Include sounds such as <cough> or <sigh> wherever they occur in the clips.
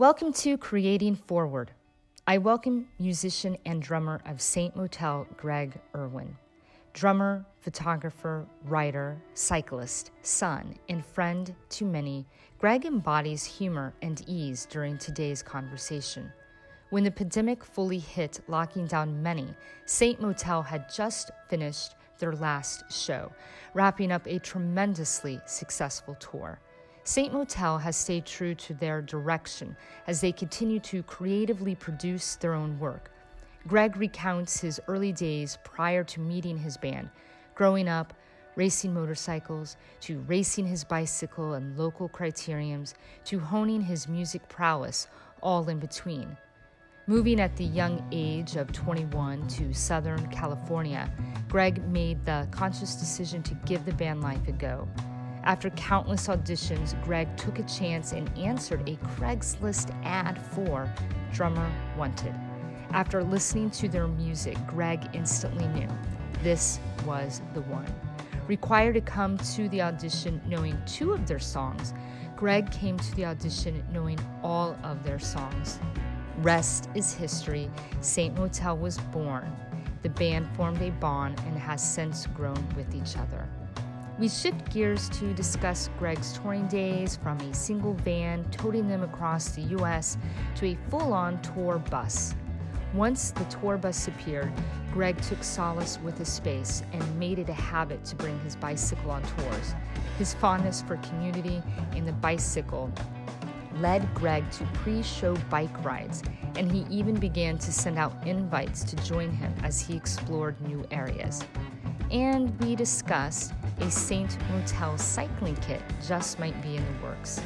Welcome to Creating Forward. I welcome musician and drummer of Saint Motel, Greg Erwin. Drummer, photographer, writer, cyclist, son, and friend to many, Greg embodies humor and ease during today's conversation. When the pandemic fully hit, locking down many, Saint Motel had just finished their last show, wrapping up a tremendously successful tour. Saint Motel has stayed true to their direction as they continue to creatively produce their own work. Greg recounts his early days prior to meeting his band, growing up, racing motorcycles, to racing his bicycle and local criteriums, to honing his music prowess, all in between. Moving at the young age of 21 to Southern California, Greg made the conscious decision to give the band life a go. After countless auditions, Greg took a chance and answered a Craigslist ad for Drummer Wanted. After listening to their music, Greg instantly knew this was the one. Required to come to the audition knowing two of their songs, Greg came to the audition knowing all of their songs. Rest is history. Saint Motel was born. The band formed a bond and has since grown with each other. We shift gears to discuss Greg's touring days from a single van toting them across the US to a full on tour bus. Once the tour bus appeared, Greg took solace with his space and made it a habit to bring his bicycle on tours. His fondness for community and the bicycle led Greg to pre show bike rides, and he even began to send out invites to join him as he explored new areas. And we discussed a Saint Motel cycling kit just might be in the works.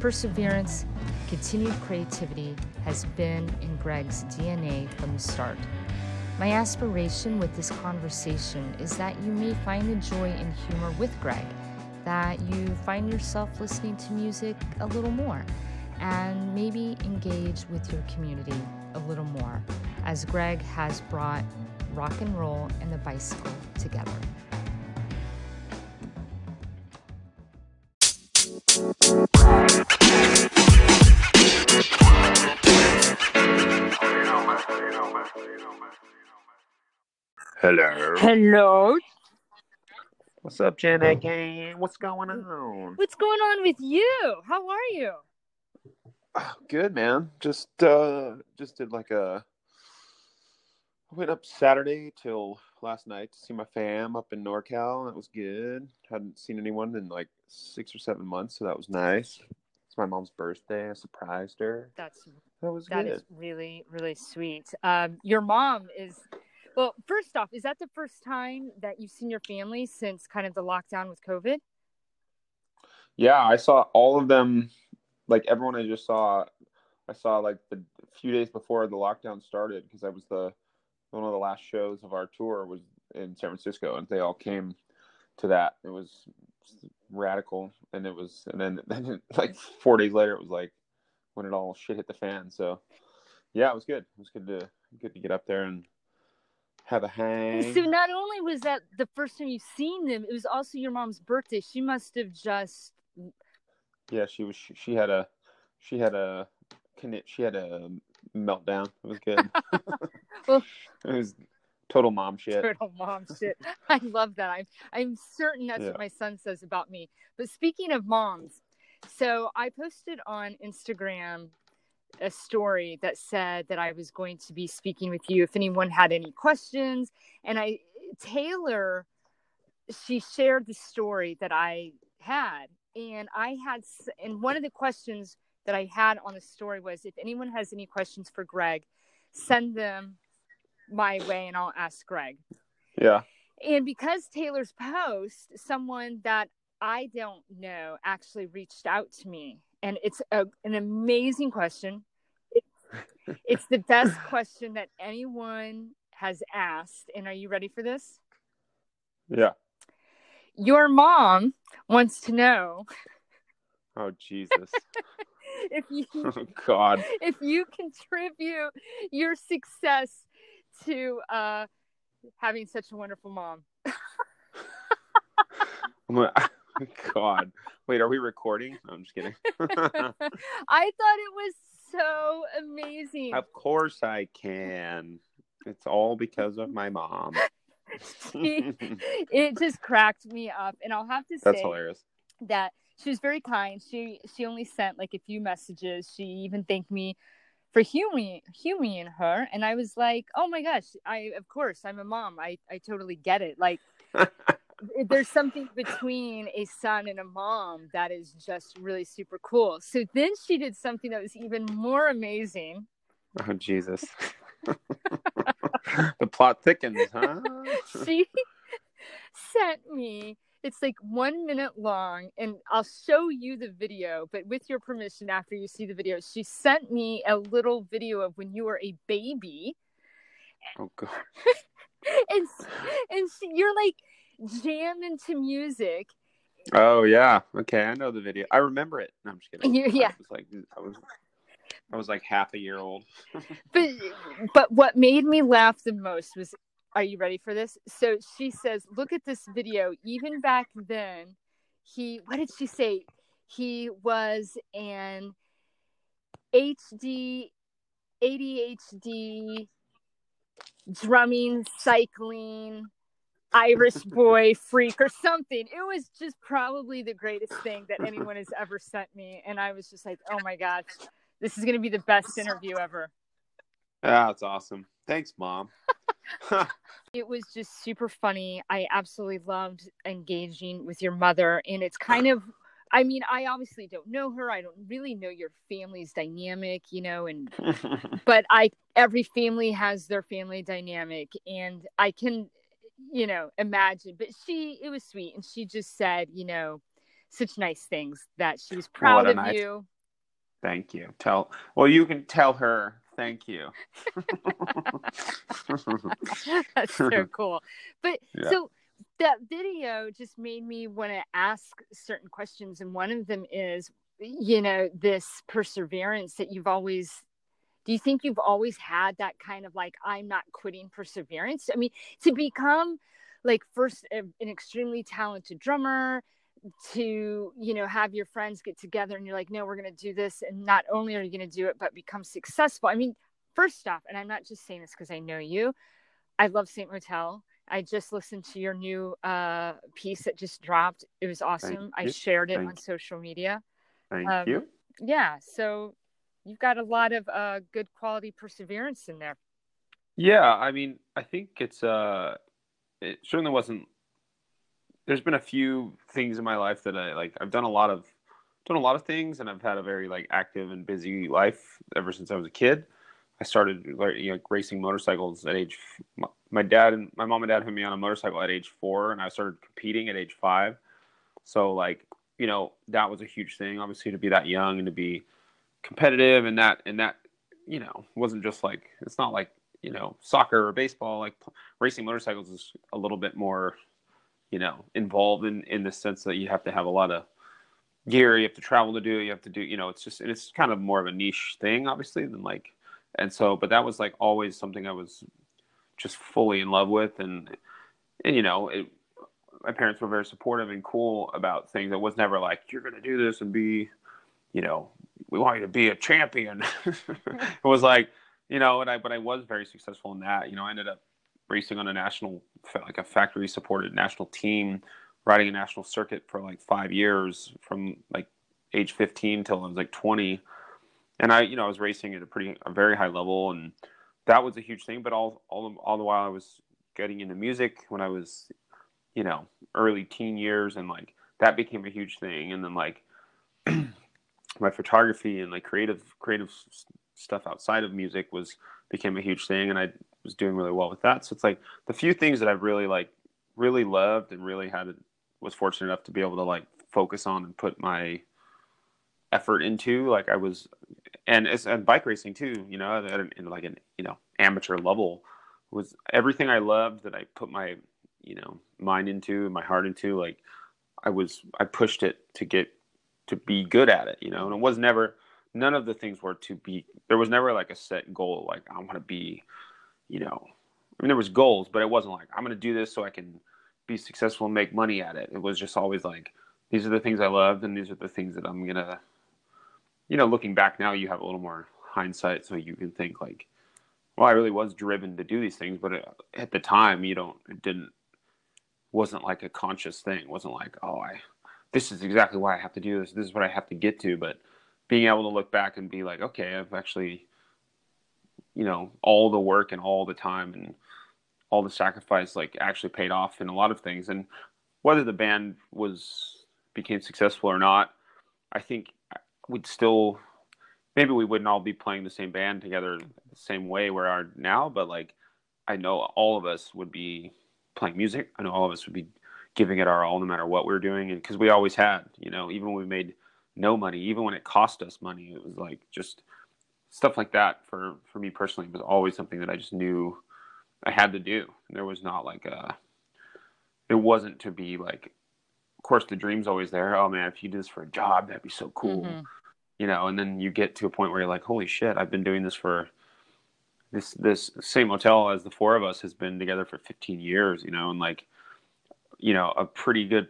Perseverance, continued creativity has been in Greg's DNA from the start. My aspiration with this conversation is that you may find the joy and humor with Greg that you find yourself listening to music a little more and maybe engage with your community a little more as Greg has brought rock and roll and the bicycle together. Hello. Hello. What's up, Jen Kane? What's going on? What's going on with you? How are you? Oh, good, man. Just uh just did like a I went up Saturday till last night to see my fam up in NorCal. That was good. Hadn't seen anyone in like six or seven months, so that was nice. It's my mom's birthday. I surprised her. That's That was that good. is really really sweet. Um, your mom is well. First off, is that the first time that you've seen your family since kind of the lockdown with COVID? Yeah, I saw all of them. Like everyone I just saw, I saw like the few days before the lockdown started because I was the one of the last shows of our tour was in San Francisco, and they all came to that. It was radical, and it was, and then <laughs> then like four days later, it was like when it all shit hit the fan. So yeah, it was good. It was good to good to get up there and have a hang. So not only was that the first time you've seen them, it was also your mom's birthday. She must have just Yeah, she was. She, she had a, she had a, she had a meltdown. It was good. <laughs> <laughs> Well- it was total mom shit. Turtle mom shit. <laughs> I love that. I'm I'm certain that's Yeah. what my son says about me. But speaking of moms, so I posted on Instagram a story that said that I was going to be speaking with you if anyone had any questions. And I Taylor, she shared the story that I had, and I had, and one of the questions that I had on the story was if anyone has any questions for Greg, send them my way, and I'll ask Greg. Yeah, And because Taylor's post, someone that I don't know actually reached out to me. And it's a, an amazing question. It's, the best question that anyone has asked. And are you ready for this? yeah. Your mom wants to know Oh Jesus. <laughs> if you <laughs> oh God. if you contribute your success to uh, having such a wonderful mom. <laughs> Gonna- God. Wait, are we recording? No, I'm just kidding. I thought it was so amazing. Of course I can. It's all because of my mom. She- it just cracked me up, and I'll have to That's say hilarious. that she was very kind. She she only sent like a few messages. She even thanked me for humoring humoring her, and I was like, oh my gosh, I of course I'm a mom. I I totally get it. Like <laughs> there's something between a son and a mom that is just really super cool. So then she did something that was even more amazing. Oh Jesus. <laughs> the plot thickens, huh? <laughs> she sent me it's like one minute long and i'll show you the video but with your permission after you see the video she sent me a little video of when you were a baby Oh god. <laughs> and and she, you're like jamming into music Oh yeah. Okay, I know the video. I remember it. No, I'm just kidding. You- <laughs> yeah. I was like I was I was like half a year old. <laughs> but but what made me laugh the most was are you ready for this so she says look at this video even back then he what did she say he was an hd adhd drumming cycling irish boy freak or something it was just probably the greatest thing that anyone has ever sent me and i was just like oh my gosh this is going to be the best interview ever Yeah, it's awesome. Thanks, mom. <laughs> it was just super funny. I absolutely loved engaging with your mother. And it's kind of, I mean, I obviously don't know her. I don't really know your family's dynamic, you know, and, <laughs> but I, every family has their family dynamic. And I can, you know, imagine. But she, it was sweet. And she just said, you know, such nice things that she was proud of nice- you. Thank you. Tell well you can tell her thank you. <laughs> That's so <laughs> cool. But Yeah. so that video just made me want to ask certain questions. And one of them is, you know, this perseverance that you've always, do you think you've always had that kind of like, I'm not quitting perseverance? I mean, to become like first a- an extremely talented drummer to you know have your friends get together and you're like no we're going to do this and not only are you going to do it but become successful. I mean first off and i'm not just saying this because i know you i love saint motel i just listened to your new uh piece that just dropped. It was awesome. I shared it Thank on social media. Thank Um, you. yeah so you've got a lot of uh good quality perseverance in there Yeah, I mean, I think it's uh it certainly wasn't there's been a few things in my life that I like I've done a lot of done a lot of things and I've had a very like active and busy life ever since I was a kid. I started you know racing motorcycles at age my, dad and my mom and dad put me on a motorcycle at age 4 and I started competing at age 5. So like, you know, that was a huge thing obviously to be that young and to be competitive and that and that you know, wasn't just like it's not like you know soccer or baseball like racing motorcycles is a little bit more you know involved in in the sense that you have to have a lot of gear you have to travel to do it you have to do you know it's just it's kind of more of a niche thing obviously than like and so but that was like always something i was just fully in love with and and you know it my parents were very supportive and cool about things. It was never like you're going to do this and be you know we want you to be a champion <laughs> <laughs> it was like you know, and I but I was very successful in that. You know, I ended up racing on a national, like a factory supported national team, riding a national circuit for like five years from like age 15 till I was like 20. And I, you know, I was racing at a pretty, a very high level, and that was a huge thing. But all, all, all the while I was getting into music when I was, you know, early teen years, and like that became a huge thing. And then like <clears throat> my photography and like creative, creative stuff outside of music was became a huge thing and I was doing really well with that. So it's like the few things that I've really like really loved and really had was fortunate enough to be able to like focus on and put my effort into like I was and and bike racing too, you know, at an, in like an you know amateur level was everything I loved that I put my you know mind into my heart into like I was I pushed it to get to be good at it, you know, and it was never none of the things were to be there was never like a set goal like i want to be you know i mean there was goals but it wasn't like i'm to do this so i can be successful and make money at it it was just always like these are the things i loved and these are the things that i'm to you know looking back now you have a little more hindsight, so you can think like, well, I really was driven to do these things, but it, at the time, you don't, it didn't, wasn't like a conscious thing. It wasn't like, oh, I, this is exactly why I have to do this. This is what I have to get to. But being able to look back and be like, okay, I've actually, you know, all the work and all the time and all the sacrifice like actually paid off in a lot of things. And whether the band was became successful or not, I think we'd still maybe we wouldn't all be playing the same band together the same way we are now, but like I know all of us would be playing music. I know all of us would be giving it our all no matter what we are doing and because we always had, you know, even when we made no money, even when it cost us money, it was like just stuff like that for for me personally was always something that I just knew I had to do. There was not like a it wasn't to be like of course the dream's always there. Oh man, if you do this for a job, that'd be so cool. Mm-hmm. You know, and then you get to a point where you're like, holy shit, I've been doing this for this this Saint Motel as the four of us has been together for 15 years, you know, and like you know, a pretty good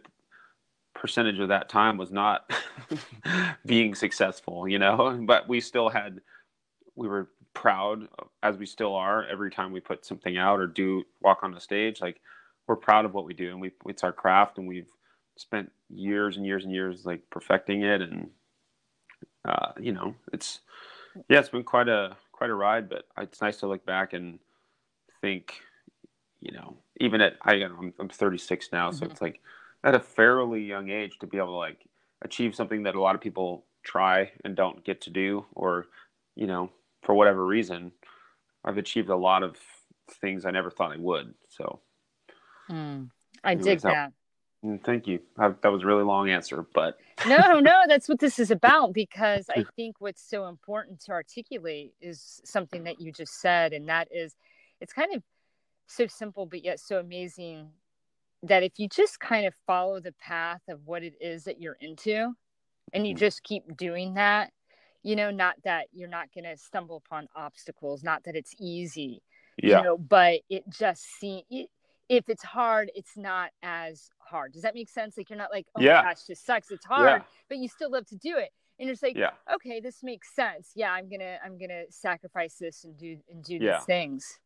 percentage of that time was not <laughs> being successful, you know, but we still had we were proud as we still are every time we put something out or do walk on the stage like we're proud of what we do and we it's our craft and we've spent years and years and years like perfecting it and uh, you know it's yeah it's been quite a quite a ride but it's nice to look back and think you know even at I I'm, I'm 36 now so mm-hmm. it's like at a fairly young age to be able to like achieve something that a lot of people try and don't get to do or you know for whatever reason I've achieved a lot of things I never thought I would so Mm, I Anyways, dig that. that. Thank you. I, that was a really long answer, but <laughs> no, no, that's what this is about because I <laughs> think what's so important to articulate is something that you just said, and that is it's kind of so simple, but yet so amazing that if you just kind of follow the path of what it is that you're into and you mm-hmm. just keep doing that, you know, not that you're not going to stumble upon obstacles, not that it's easy, yeah. you know, but it just seems if it's hard, it's not as hard. Does that make sense? Like you're not like, oh yeah. my gosh, this sucks. It's hard, yeah. but you still love to do it. And you're like, yeah. okay, this makes sense. Yeah, I'm gonna I'm gonna sacrifice this and do and do yeah. these things.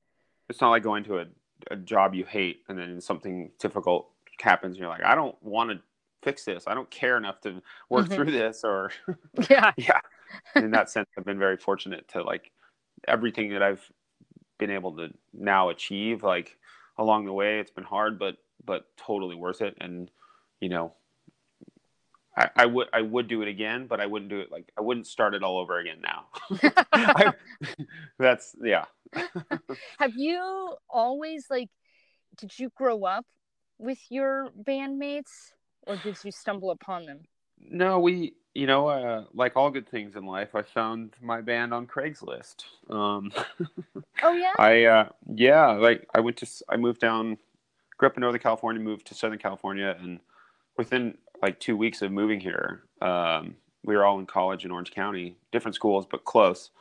It's not like going to a, a job you hate and then something difficult happens and you're like, I don't want to fix this. I don't care enough to work mm-hmm. through this or <laughs> yeah. <laughs> yeah. In that sense, I've been very fortunate to like everything that I've been able to now achieve, like along the way. It's been hard, but but totally worth it. And you know, I, I would I would do it again, but I wouldn't do it like I wouldn't start it all over again now. <laughs> I, that's yeah. <laughs> Have you always like? Did you grow up with your bandmates, or did you stumble upon them? No, we you know, uh, like all good things in life, I found my band on Craigslist. Um, <laughs> oh yeah. I uh, yeah, like I went to I moved down, grew up in Northern California, moved to Southern California, and within like two weeks of moving here, um, we were all in college in Orange County, different schools but close.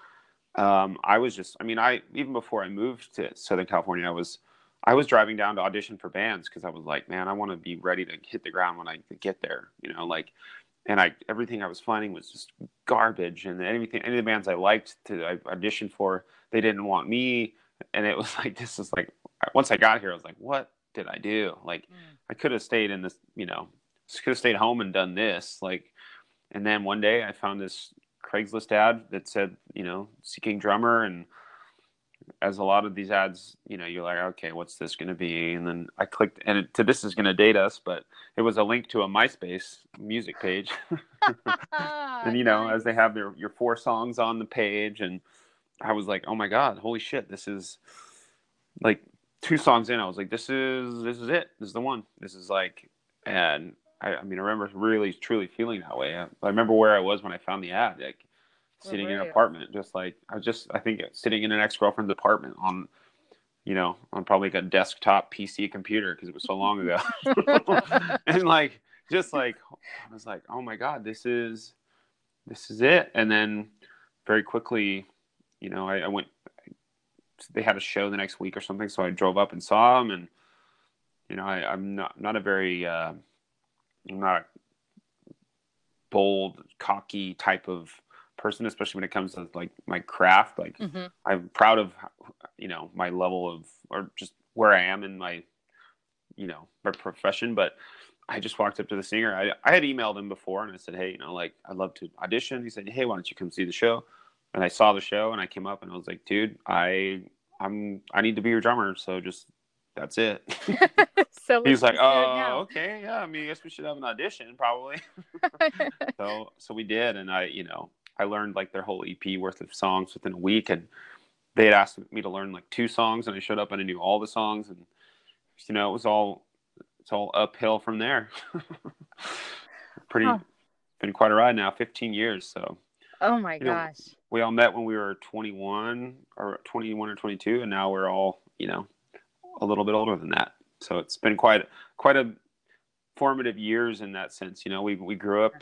Um, I was just, I mean, I even before I moved to Southern California, I was I was driving down to audition for bands because I was like, man, I want to be ready to hit the ground when I get there. You know, like and I everything I was finding was just garbage. And anything, any of the bands I liked to I auditioned for, they didn't want me. And it was <laughs> like this is like once I got here, I was like, what did I do? Like mm. I could have stayed in this, you know, could have stayed home and done this. Like, and then one day I found this Craigslist ad that said, you know, seeking drummer and as a lot of these ads, you know, you're like, okay, what's this going to be? And then I clicked, and it, to this is going to date us, but it was a link to a MySpace music page. <laughs> and you know, as they have their your four songs on the page, and I was like, oh my god, holy shit, this is like two songs in. I was like, this is this is it. This is the one. This is like, and I, I mean, I remember really truly feeling that way. I, I remember where I was when I found the ad. Like sitting in an apartment, just like I was just I think sitting in an ex girlfriend's apartment on, you know, on probably like a desktop PC computer because it was so long ago, <laughs> and like just like I was like, oh my god, this is this is it, and then very quickly, you know, I, I went. They had a show the next week or something, so I drove up and saw them, and you know, I, I'm not not a very uh, not a bold, cocky type of person, especially when it comes to like my craft. Like hmm I'm proud of you know my level of or just where I am in my you know my profession. But I just walked up to the singer. I I had emailed him before and I said, hey, you know, like I'd love to audition. He said, hey, why don't you come see the show? And I saw the show and I came up and I was like, dude, I I'm I need to be your drummer. So just that's it. <laughs> <laughs> so He's like, let's do it oh, okay, yeah. I mean, I guess we should have an audition, probably. <laughs> so, so we did, and I, you know, I learned like their whole EP worth of songs within a week, and they had asked me to learn like two songs, and I showed up and I knew all the songs, and you know, it was all, it's all uphill from there. Pretty, Huh. been quite a ride now, 15 years. So oh my You know, gosh. we all met when we were 21 or 21 or 22, and now we're all, you know, a little bit older than that. So it's been quite quite a formative years in that sense. You know, we we grew up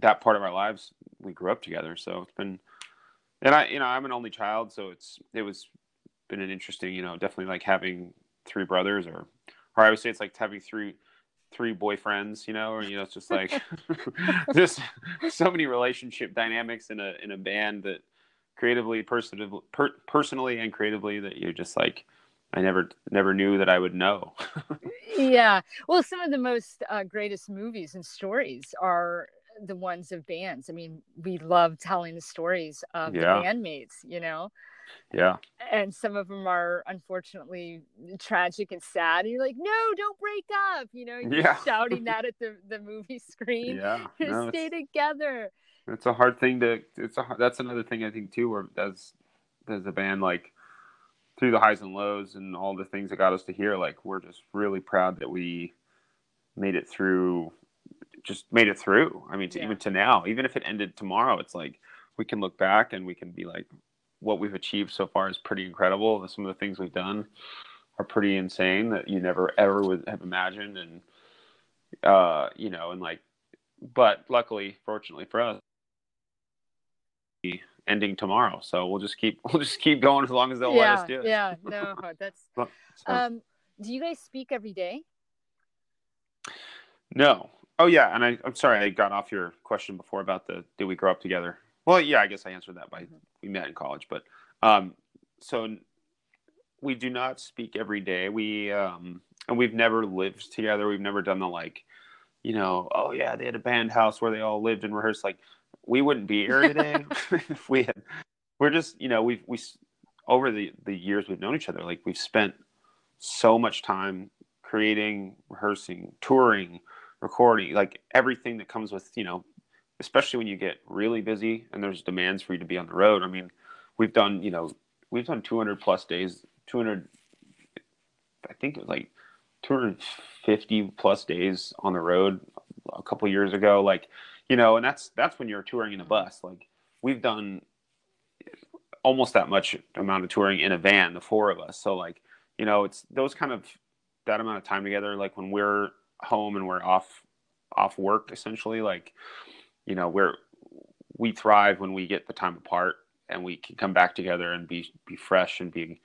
that part of our lives. We grew up together, so it's been. And I, you know, I'm an only child, so it's it was been an interesting, you know, definitely like having three brothers, or or I would say it's like having three three boyfriends, you know, or you know, it's just like <laughs> <laughs> just so many relationship dynamics in a in a band that creatively, personally, per, personally, and creatively that you're just like I never never knew that I would know. yeah <laughs> well some of the most uh, greatest movies and stories are the ones of bands i mean we love telling the stories of Yeah. the bandmates you know yeah, and some of them are unfortunately tragic and sad and you're like no don't break up you know you're Yeah. shouting <laughs> that at the, the movie screen yeah. <laughs> No, stay together it's a hard thing to. It's a that's another thing I think too, where as as a band like through the highs and lows and all the things that got us to here, like we're just really proud that we made it through. Just made it through. I mean, to, Yeah. even to now, even if it ended tomorrow, it's like we can look back and we can be like, what we've achieved so far is pretty incredible. Some of the things we've done are pretty insane that you never ever would have imagined, and uh, you know, and like, but luckily, fortunately for us, be ending tomorrow. So we'll just keep <laughs> we'll just keep going as long as they'll let yeah us do it. yeah <laughs> no that's <laughs> So- um do you guys speak every day no. Oh yeah, and I, I'm sorry I got off your question before about the did we grow up together? Well, yeah, I guess I answered that by Mhm. we met in college, but um, so we do not speak every day. We um, and we've never lived together. We've never done the like, you know, oh yeah, they had a band house where they all lived and rehearsed. Like we wouldn't be here today <laughs> <laughs> if we had. We're just you know we've we over the the years we've known each other like we've spent so much time creating, rehearsing, touring, recording, like everything that comes with, you know, especially when you get really busy and there's demands for you to be on the road. I mean, we've done, you know, we've done 200 plus days, 200, I think it was like 250 plus days on the road a couple years ago. Like, you know, and that's, that's when you're touring in a bus. Like we've done almost that much amount of touring in a van, the four of us. So like, you know, it's those kind of that amount of time together. Like when we're home and we're off off work, essentially, like you know, we're we thrive when we get the time apart and we can come back together and be be fresh and be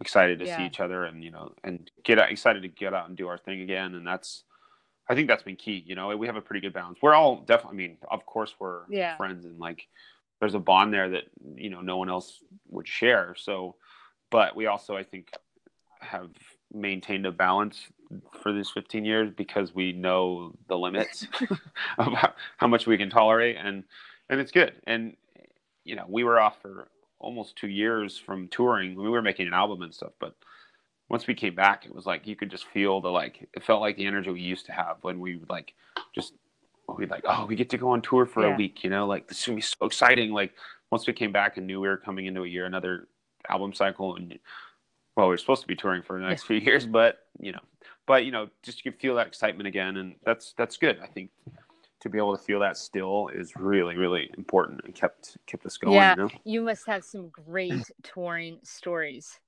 excited to see each other and you know and get excited to get out and do our thing again. And that's I think that's been key. You know, we have a pretty good balance. We're all definitely. I mean, of course, we're Yeah. friends and like there's a bond there that you know no one else would share. So, but we also I think have maintained a balance for these 15 years because we know the limits <laughs> <laughs> of how, how much we can tolerate and and it's good and you know we were off for almost two years from touring we were making an album and stuff but once we came back it was like you could just feel the like it felt like the energy we used to have when we would like just we'd like oh we get to go on tour for Yeah. a week you know? Like this is gonna be so exciting. Like once we came back and knew we were coming into a year another album cycle and well we are supposed to be touring for the next few years but you know but you know just you feel that excitement again and that's that's good. I think to be able to feel that still is really really important and kept kept us going Yeah. you know? You must have some great touring stories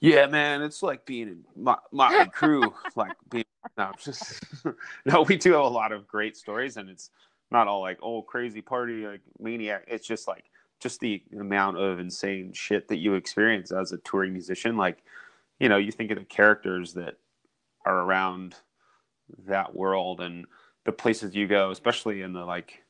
yeah man it's like being in my, my crew like being no just <laughs> no we do have a lot of great stories and it's not all like oh crazy party like maniac. It's just like just the amount of insane shit that you experience as a touring musician. Like you know you think of the characters that are around that world and the places you go especially in the like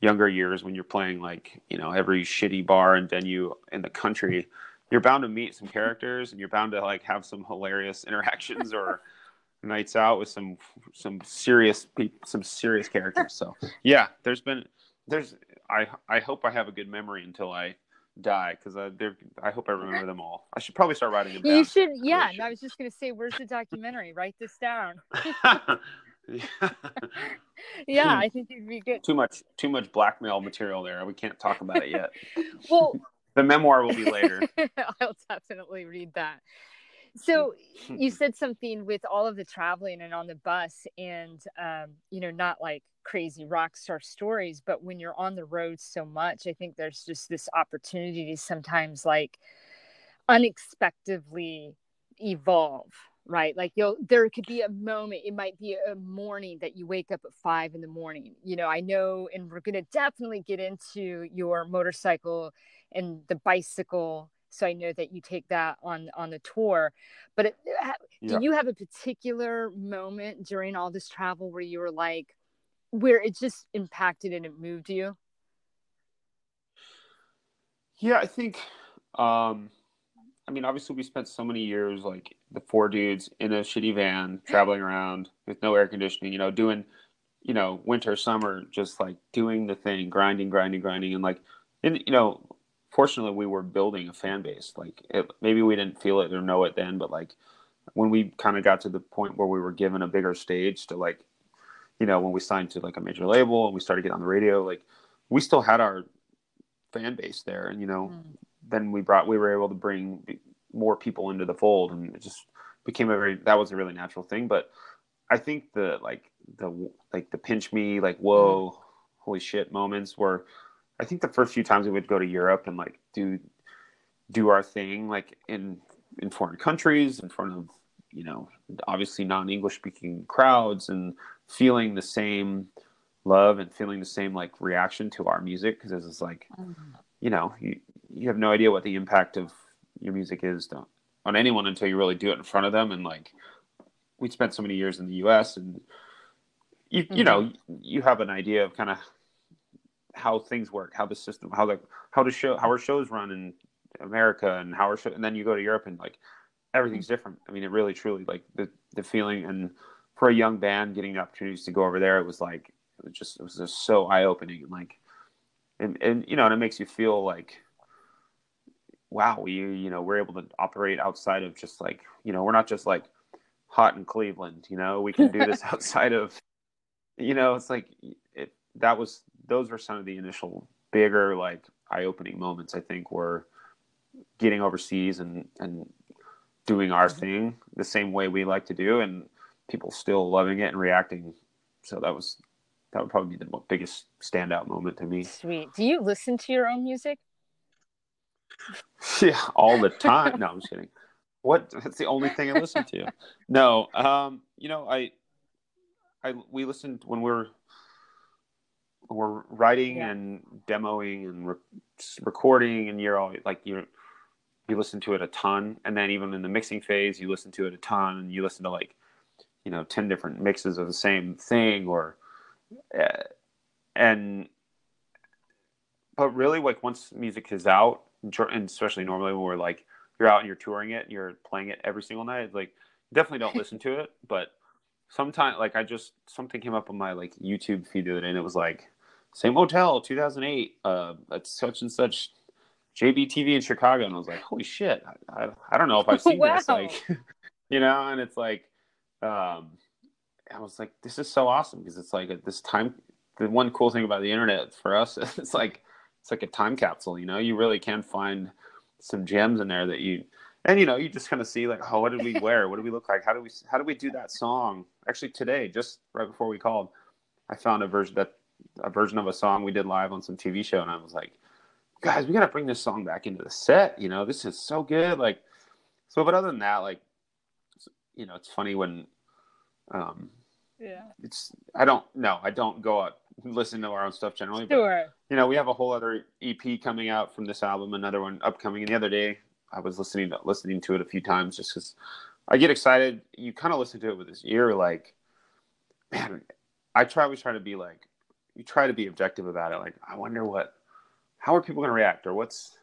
younger years when you're playing like you know every shitty bar and venue in the country you're bound to meet some characters and you're bound to like have some hilarious <laughs> interactions or <laughs> nights out with some some serious people some serious characters so yeah there's been there's i i hope i have a good memory until i die because I, uh, I hope I remember them all. I should probably start writing them down. You should, yeah. I, I was just going to say, where's the documentary? Write this down. <laughs> yeah. yeah, I think it'd be good. Too much, too much blackmail material there. We can't talk about it yet. well, the memoir will be later. <laughs> I'll definitely read that. So <laughs> you said something with all of the traveling and on the bus, and um, you know, not like crazy rock star stories, but when you're on the road so much, I think there's just this opportunity to sometimes like unexpectedly evolve right like you'll there could be a moment it might be a morning that you wake up at five in the morning you know i know and we're going to definitely get into your motorcycle and the bicycle so i know that you take that on on the tour but it, do you have a particular moment during all this travel where you were like where it just impacted and it moved you yeah i think um I mean, obviously, we spent so many years like the four dudes in a shitty van <laughs> traveling around with no air conditioning, you know, doing, you know, winter, summer, just like doing the thing, grinding, grinding, grinding. And like, and, you know, fortunately, we were building a fan base. Like, it, maybe we didn't feel it or know it then, but like, when we kind of got to the point where we were given a bigger stage to like, you know, when we signed to like a major label and we started getting on the radio, like, we still had our fan base there. And, you know, mm then we brought we were able to bring more people into the fold and it just became a very that was a really natural thing but i think the like the like the pinch me like whoa mm-hmm. holy shit moments were i think the first few times we would go to europe and like do do our thing like in in foreign countries in front of you know obviously non-english speaking crowds and feeling the same love and feeling the same like reaction to our music because it's like you know you, you have no idea what the impact of your music is to, on anyone until you really do it in front of them. And like, we spent so many years in the U.S. and you mm-hmm. you know you have an idea of kind of how things work, how the system, how the how the show, how our shows run in America, and how our show, and then you go to Europe and like everything's different. I mean, it really truly like the the feeling and for a young band getting the opportunities to go over there, it was like it was just it was just so eye opening and like and and you know and it makes you feel like wow, we you know we're able to operate outside of just like you know we're not just like hot in Cleveland, you know we can do this <laughs> outside of you know it's like it, that was those were some of the initial bigger like eye opening moments I think were getting overseas and and doing our mm-hmm. thing the same way we like to do and people still loving it and reacting so that was that would probably be the biggest standout moment to me sweet do you listen to your own music <laughs> Yeah, all the <laughs> time. No, I'm just kidding. What? That's the only thing I listen to. No, um, you know, I, I we listened when we're we're writing yeah. and demoing and re- recording, and you're all like you you listen to it a ton, and then even in the mixing phase, you listen to it a ton, and you listen to like you know ten different mixes of the same thing, or uh, and but really like once music is out and especially normally when we're like you're out and you're touring it and you're playing it every single night like definitely don't listen to it but sometimes like i just something came up on my like youtube feed the other day and it was like Saint Motel 2008 uh at such and such jbtv in chicago. And i was like holy shit i, I, I don't know if i've seen <laughs> wow. this like <laughs> you know? And it's like um i was like this is so awesome because it's like at this time the one cool thing about the internet for us <laughs> is it's like it's like a time capsule. You know, you really can find some gems in there that you and you know you just kind of see like oh what did we wear? What do we look like? How do we how do we do that song? Actually today just right before we called i found a version that a version of a song we did live on some tv show and i was like guys we gotta bring this song back into the set you know this is so good like so but other than that like you know it's funny when um yeah it's i don't no i don't go out listen to our own stuff generally. Sure. But, you know, we have a whole other EP coming out from this album, another one upcoming. And the other day, I was listening to listening to it a few times just because I get excited. You kind of listen to it with this ear, like, man. I try always try to be like you try to be objective about it. Like, I wonder what, how are people going to react, or what's,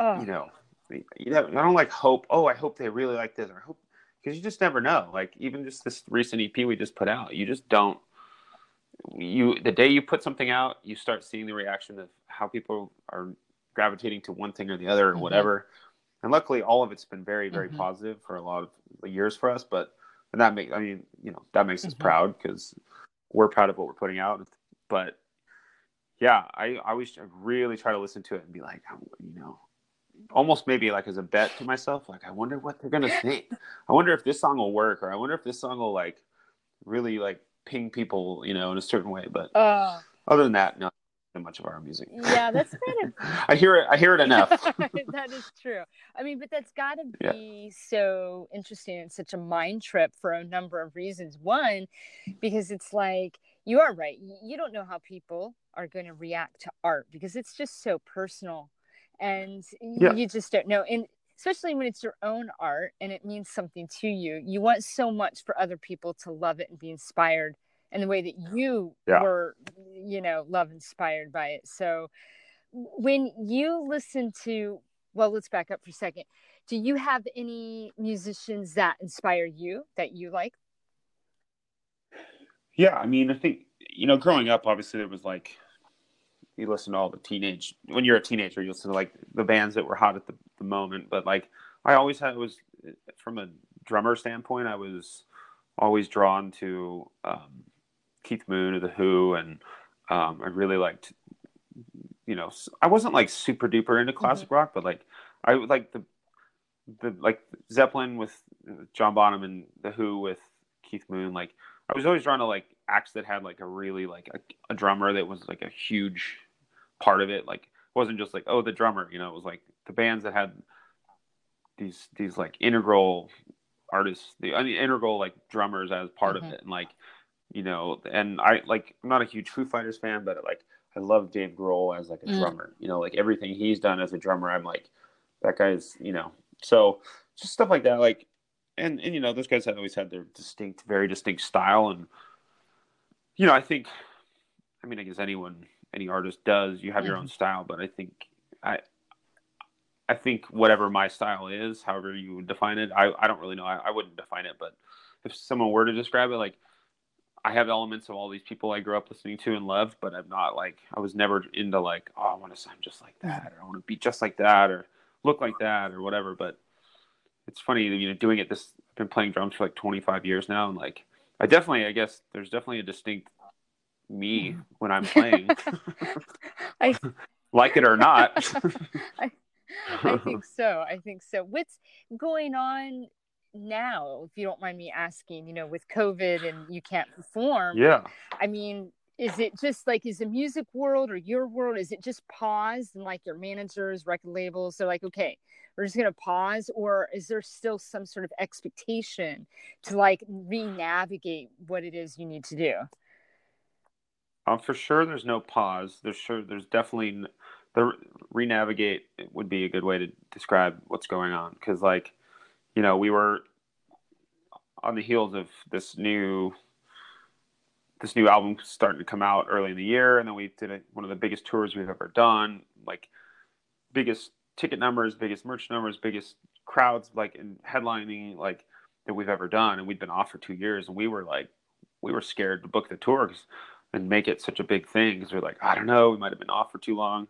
Oh. you know, you know, I don't like hope. Oh, I hope they really like this, or I hope because you just never know. Like even just this recent EP we just put out, you just don't. You the day you put something out, you start seeing the reaction of how people are gravitating to one thing or the other or Mhm. whatever. And luckily, all of it's been very, very Mhm. positive for a lot of years for us. But and that makes, I mean, you know, that makes us Mhm. proud because we're proud of what we're putting out. But yeah, I, I always really try to listen to it and be like, you know, almost maybe like as a bet to myself, like I wonder what they're gonna think. I wonder if this song will work, or I wonder if this song will like really like ping people, you know, in a certain way. But Oh, other than that, not much of our music. yeah, that's kind of <laughs> I hear it. I hear it enough. <laughs> that is true. I mean, but that's got to Yeah. be so interesting and such a mind trip for a number of reasons. One, because it's like you are right. You don't know how people are going to react to art because it's just so personal, and Yeah. you just don't know. And especially when it's your own art and it means something to you, you want so much for other people to love it and be inspired in the way that you Yeah. were, you know, love inspired by it. So when you listen to well let's back up for a second do you have any musicians that inspire you that you like Yeah, I mean, I think you know, growing up, obviously there was like you listen to all the teenage when you're a teenager, you listen to like the bands that were hot at the, the moment. But like, I always had was from a drummer standpoint, I was always drawn to um, Keith Moon of the Who, and um, I really liked. You know, I wasn't like super duper into classic rock, but like I like the the like Zeppelin with John Bonham and the Who with Keith Moon, like I was always drawn to like acts that had like a really like a, a drummer that was like a huge part of it. Like it wasn't just like oh the drummer, you know, it was like the bands that had these these like integral artists, the I mean, integral like drummers as part Mhm. of it, and like you know, and I like I'm not a huge Foo Fighters fan, but like I love Dave Grohl as like a Mm. drummer. You know, like everything he's done as a drummer, I'm like that guy's you know so just stuff like that like and and you know those guys have always had their distinct very distinct style. And you know i think i mean i guess anyone any artist does you have your own mm-hmm. style. But i think i i think whatever my style is however you would define it i, I don't really know. I, I wouldn't define it. But if someone were to describe it like i have elements of all these people i grew up listening to and loved but i'm not like i was never into like oh i want to sound just like that or i want to be just like that or look like that or whatever. But it's funny you know doing it this i've been playing drums for like 25 years now and like i definitely i guess there's definitely a distinct me mm-hmm. when i'm playing. <laughs> I, <laughs> like it or not. <laughs> I think so i think so. What's going on now if you don't mind me asking you know with covid and you can't perform yeah. I mean, is it just like is the music world or your world? Is it just paused and like your managers, record labels, they're like, okay, we're just gonna pause, or is there still some sort of expectation to like re-navigate what it is you need to do? um, for sure there's no pause there's sure there's definitely the renavigate would be a good way to describe what's going on because like you know we were on the heels of this new this new album starting to come out early in the year and then we did a, one of the biggest tours we've ever done like biggest ticket numbers biggest merch numbers biggest crowds like in headlining like that we've ever done and we'd been off for two years and we were like we were scared to book the tour and make it such a big thing because we're like i don't know we might have been off for too long.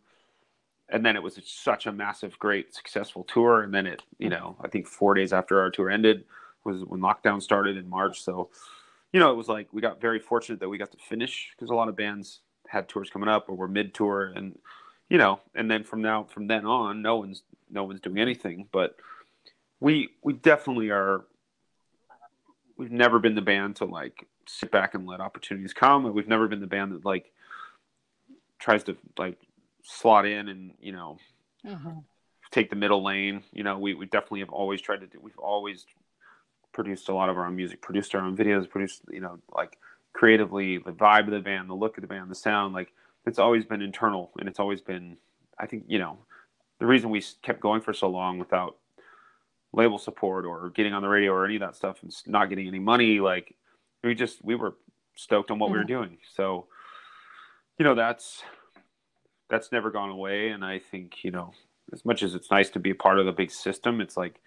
And then it was such a massive great successful tour and then it you know i think four days after our tour ended was when lockdown started in march so you know it was like we got very fortunate that we got to finish because a lot of bands had tours coming up or were mid tour and you know and then from now from then on no one's no one's doing anything. But we we definitely are we've never been the band to like sit back and let opportunities come we've never been the band that like tries to like slot in and you know uh-huh. take the middle lane. You know we, we definitely have always tried to do we've always produced a lot of our own music produced our own videos produced you know like creatively the vibe of the band the look of the band the sound like it's always been internal and it's always been i think you know the reason we kept going for so long without label support or getting on the radio or any of that stuff and not getting any money like we just we were stoked on what we were mm-hmm. doing. So you know that's that's never gone away and i think you know as much as it's nice to be a part of the big system it's like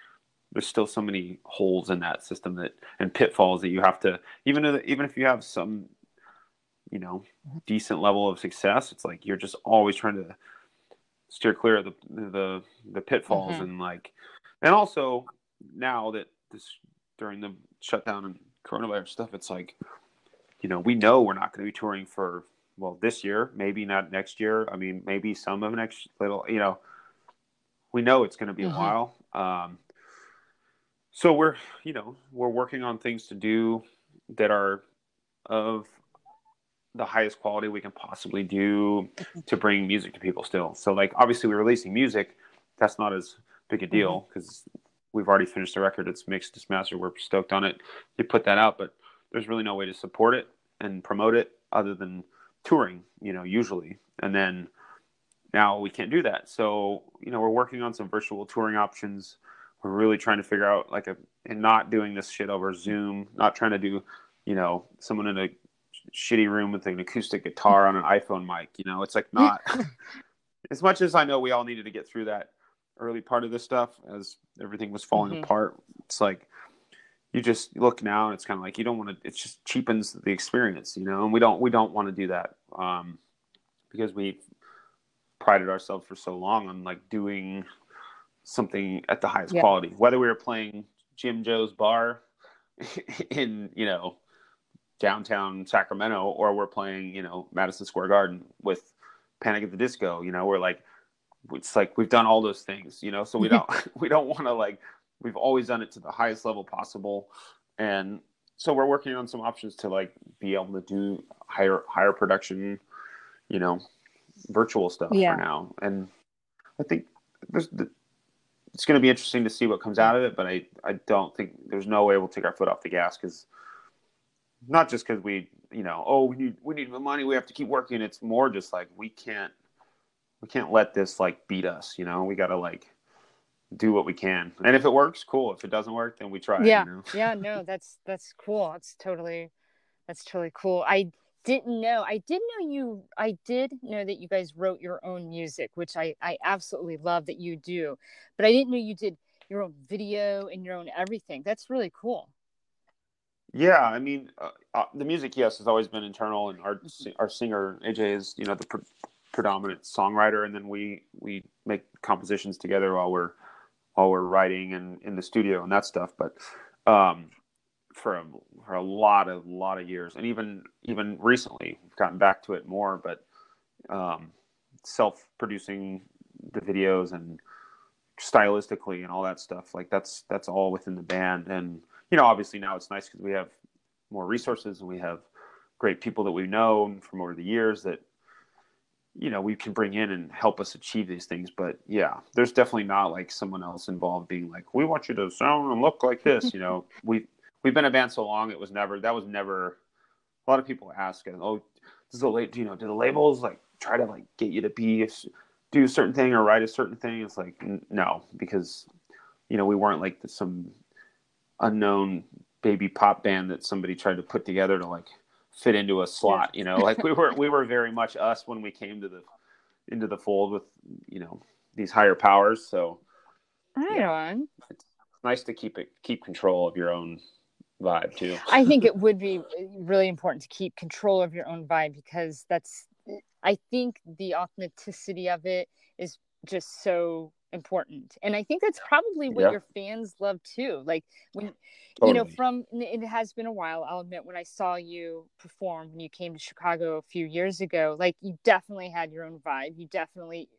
there's still so many holes in that system that and pitfalls that you have to even if, even if you have some you know decent level of success it's like you're just always trying to steer clear of the the the pitfalls mm-hmm. and like and also now that this during the shutdown and coronavirus stuff it's like you know we know we're not going to be touring for well this year maybe not next year i mean maybe some of next little you know we know it's going to be mm-hmm. a while um, so we're you know we're working on things to do that are of the highest quality we can possibly do to bring music to people still. So like obviously we're releasing music. That's not as big a deal because mm-hmm. we've already finished the record. It's mixed it's mastered we're stoked on it. You put that out but there's really no way to support it and promote it other than touring you know usually. And then now we can't do that. So you know we're working on some virtual touring options we're really trying to figure out like a and not doing this shit over Zoom, not trying to do, you know, someone in a shitty room with an acoustic guitar on an iPhone mic. You know, it's like <laughs> not as much as I know we all needed to get through that early part of this stuff as everything was falling mm-hmm. apart. It's like you just look now and it's kind of like you don't want to. It just cheapens the experience, you know. And we don't we don't want to do that um, because we prided ourselves for so long on like doing something at the highest yeah. quality. Whether we were playing Jim Joe's bar <laughs> in, you know, downtown Sacramento or we're playing, you know, Madison Square Garden with Panic at the Disco, you know, we're like it's like we've done all those things, you know, so we <laughs> don't <laughs> we don't want to like we've always done it to the highest level possible and so we're working on some options to like be able to do higher higher production, you know, virtual stuff yeah. for now. And I think there's it's going to be interesting to see what comes out of it. But I, I don't think there's no way we'll take our foot off the gas because not just because we, you know, oh, we need we need the money, we have to keep working. It's more just like we can't we can't let this like beat us. You know, we got to like do what we can, and if it works, cool. If it doesn't work, then we try. Yeah, you know? yeah, no, that's that's cool. That's totally that's totally cool. I didn't know i did know you i did know that you guys wrote your own music which i i absolutely love that you do but i didn't know you did your own video and your own everything. That's really cool. Yeah i mean uh, uh, the music yes has always been internal and our our singer aj is you know the pre- predominant songwriter and then we we make compositions together while we're while we're writing and in the studio and that stuff but um for a, for a lot of lot of years, and even even recently, we've gotten back to it more. But um, self producing the videos and stylistically and all that stuff, like that's that's all within the band. And you know, obviously now it's nice because we have more resources and we have great people that we've known from over the years that you know we can bring in and help us achieve these things but yeah there's definitely not like someone else involved being like we want you to sound and look like this you know <laughs> we we've been a band so long, it was never that was never. A lot of people ask, "Oh, does the late you know do the labels like try to like get you to be do a certain thing or write a certain thing?" It's like no, because you know we weren't like some unknown baby pop band that somebody tried to put together to like fit into a slot. You know, like we were we <laughs> were very much us when we came to the into the fold with you know these higher powers. So right yeah, on. It's nice to keep it keep control of your own vibe too. I think it <laughs> would be eh, really important to keep control of your own vibe because that's eh, I think the authenticity of it is just so important. And I think that's probably what yeah. your fans love too. Like when totally. you know from it has been a while, I'll admit when I saw you perform when you came to Chicago a few years ago, like you definitely had your own vibe. You definitely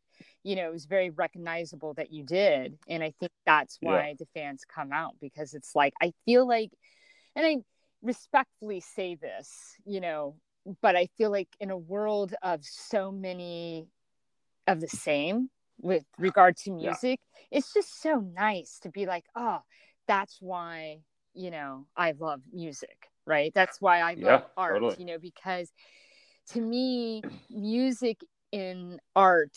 you know, it was very recognizable that you did. And I think that's why yeah. the fans come out because it's like I feel like and I respectfully say this, you know, but I feel like in a world of so many of the same with regard to music, yeah. it's just so nice to be like, oh, that's why, you know, I love music, right? That's why I love yeah, art, totally. you know, because to me, music in art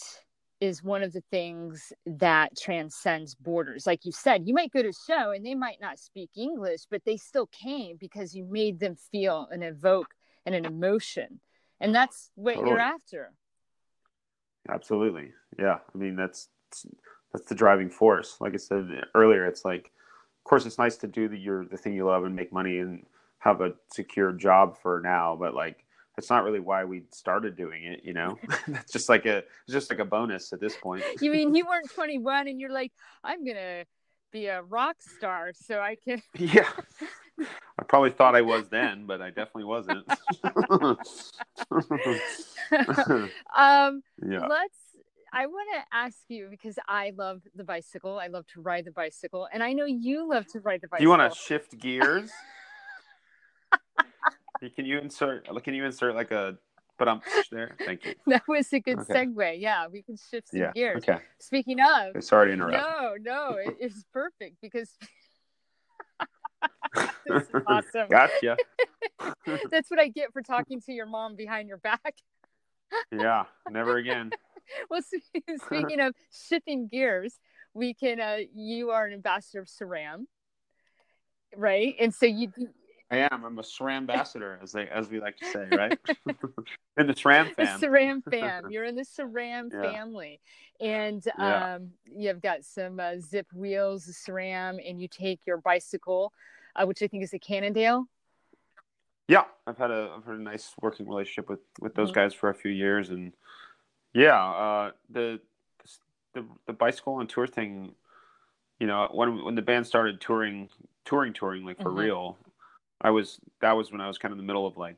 is one of the things that transcends borders. Like you said, you might go to a show and they might not speak English, but they still came because you made them feel and evoke and an emotion. and that's what Totally. you're after. Absolutely. Yeah. I mean, that's that's the driving force. Like I said earlier, it's like, of course, it's nice to do the your the thing you love and make money and have a secure job for now, but like that's not really why we started doing it. You know, <laughs> it's just like a it's just like a bonus at this point. You mean you weren't <laughs> 21 and you're like, I'm gonna be a rock star so I can. <laughs> yeah. I probably thought I was then, but I definitely wasn't. um, yeah. let's. I want to ask you because I love the bicycle. I love to ride the bicycle, and I know you love to ride the bicycle. Do you want to shift gears? Can you insert? Can you insert like a? But I'm there. Thank you. <laughs> That was a good Okay. segue. Yeah, we can shift some Yeah. gears. Okay. Speaking of, Sorry to interrupt. no, no, it, <laughs> it's perfect because <laughs> this is awesome. gotcha. That's what I get for talking to your mom behind your back. Yeah. Never again. Well, speaking of shifting gears, we can. Uh, you are an ambassador of SRAM, right? And so you do I am. I'm a SRAM <laughs> ambassador, as they as we like to say, right? <laughs> <laughs> in the SRAM a fan. SRAM fam. You're in the SRAM Yeah. family, and Yeah. um, you've got some uh, Zipp wheels, SRAM, and you take your bicycle, uh, which I think is a Cannondale. Yeah, I've had a I've had a nice working relationship with with those Mhm. guys for a few years, and yeah, uh, the the the bicycle and tour thing. You know, when when the band started touring, touring, touring like for Mhm. real, I was that was when I was kind of in the middle of like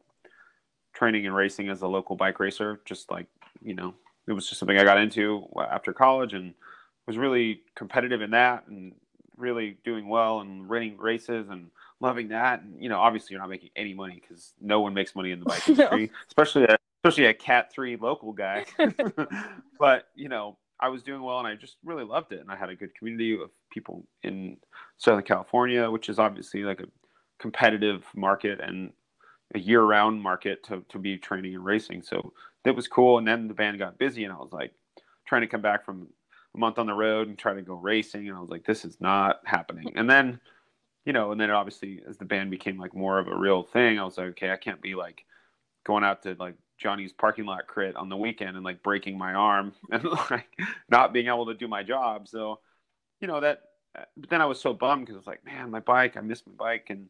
training and racing as a local bike racer. Just like you know, it was just something I got into after college and was really competitive in that and really doing well and winning races and loving that. And you know, obviously you're not making any money because no one makes money in the bike <laughs> No. industry, especially a, especially a Cat Three local guy. <laughs> <laughs> but you know, I was doing well and I just really loved it. And I had a good community of people in Southern California, which is obviously like a competitive market and a year-round market to, to be training and racing. So that was cool. And then the band got busy, and I was like trying to come back from a month on the road and try to go racing, and I was like, this is not happening. And then, you know, and then obviously as the band became like more of a real thing, I was like, okay, I can't be like going out to like Johnny's parking lot crit on the weekend and like breaking my arm <laughs> and like not being able to do my job. So, you know that. But then I was so bummed because I was like, man, my bike, I miss my bike, and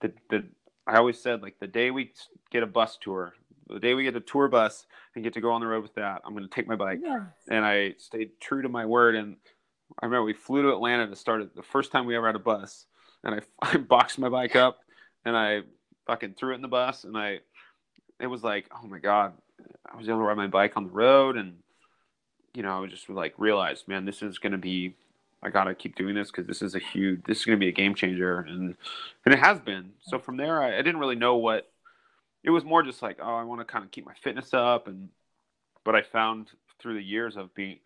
the the I always said like the day we get a bus tour, the day we get a tour bus and get to go on the road with that, I'm going to take my bike. Yeah. And I stayed true to my word. And I remember we flew to Atlanta to start it the first time we ever had a bus. And I, <laughs> I boxed my bike up and I fucking threw it in the bus. And I, it was like, oh my God, I was able to ride my bike on the road. And, you know, I was just like realized, man, this is going to be, I got to keep doing this because this is a huge, this is to be a game changer. And, and it has been. So from there, I, I didn't really know what, it was more just like, oh, I want to kind of keep my fitness up. And, but I found through the years of being,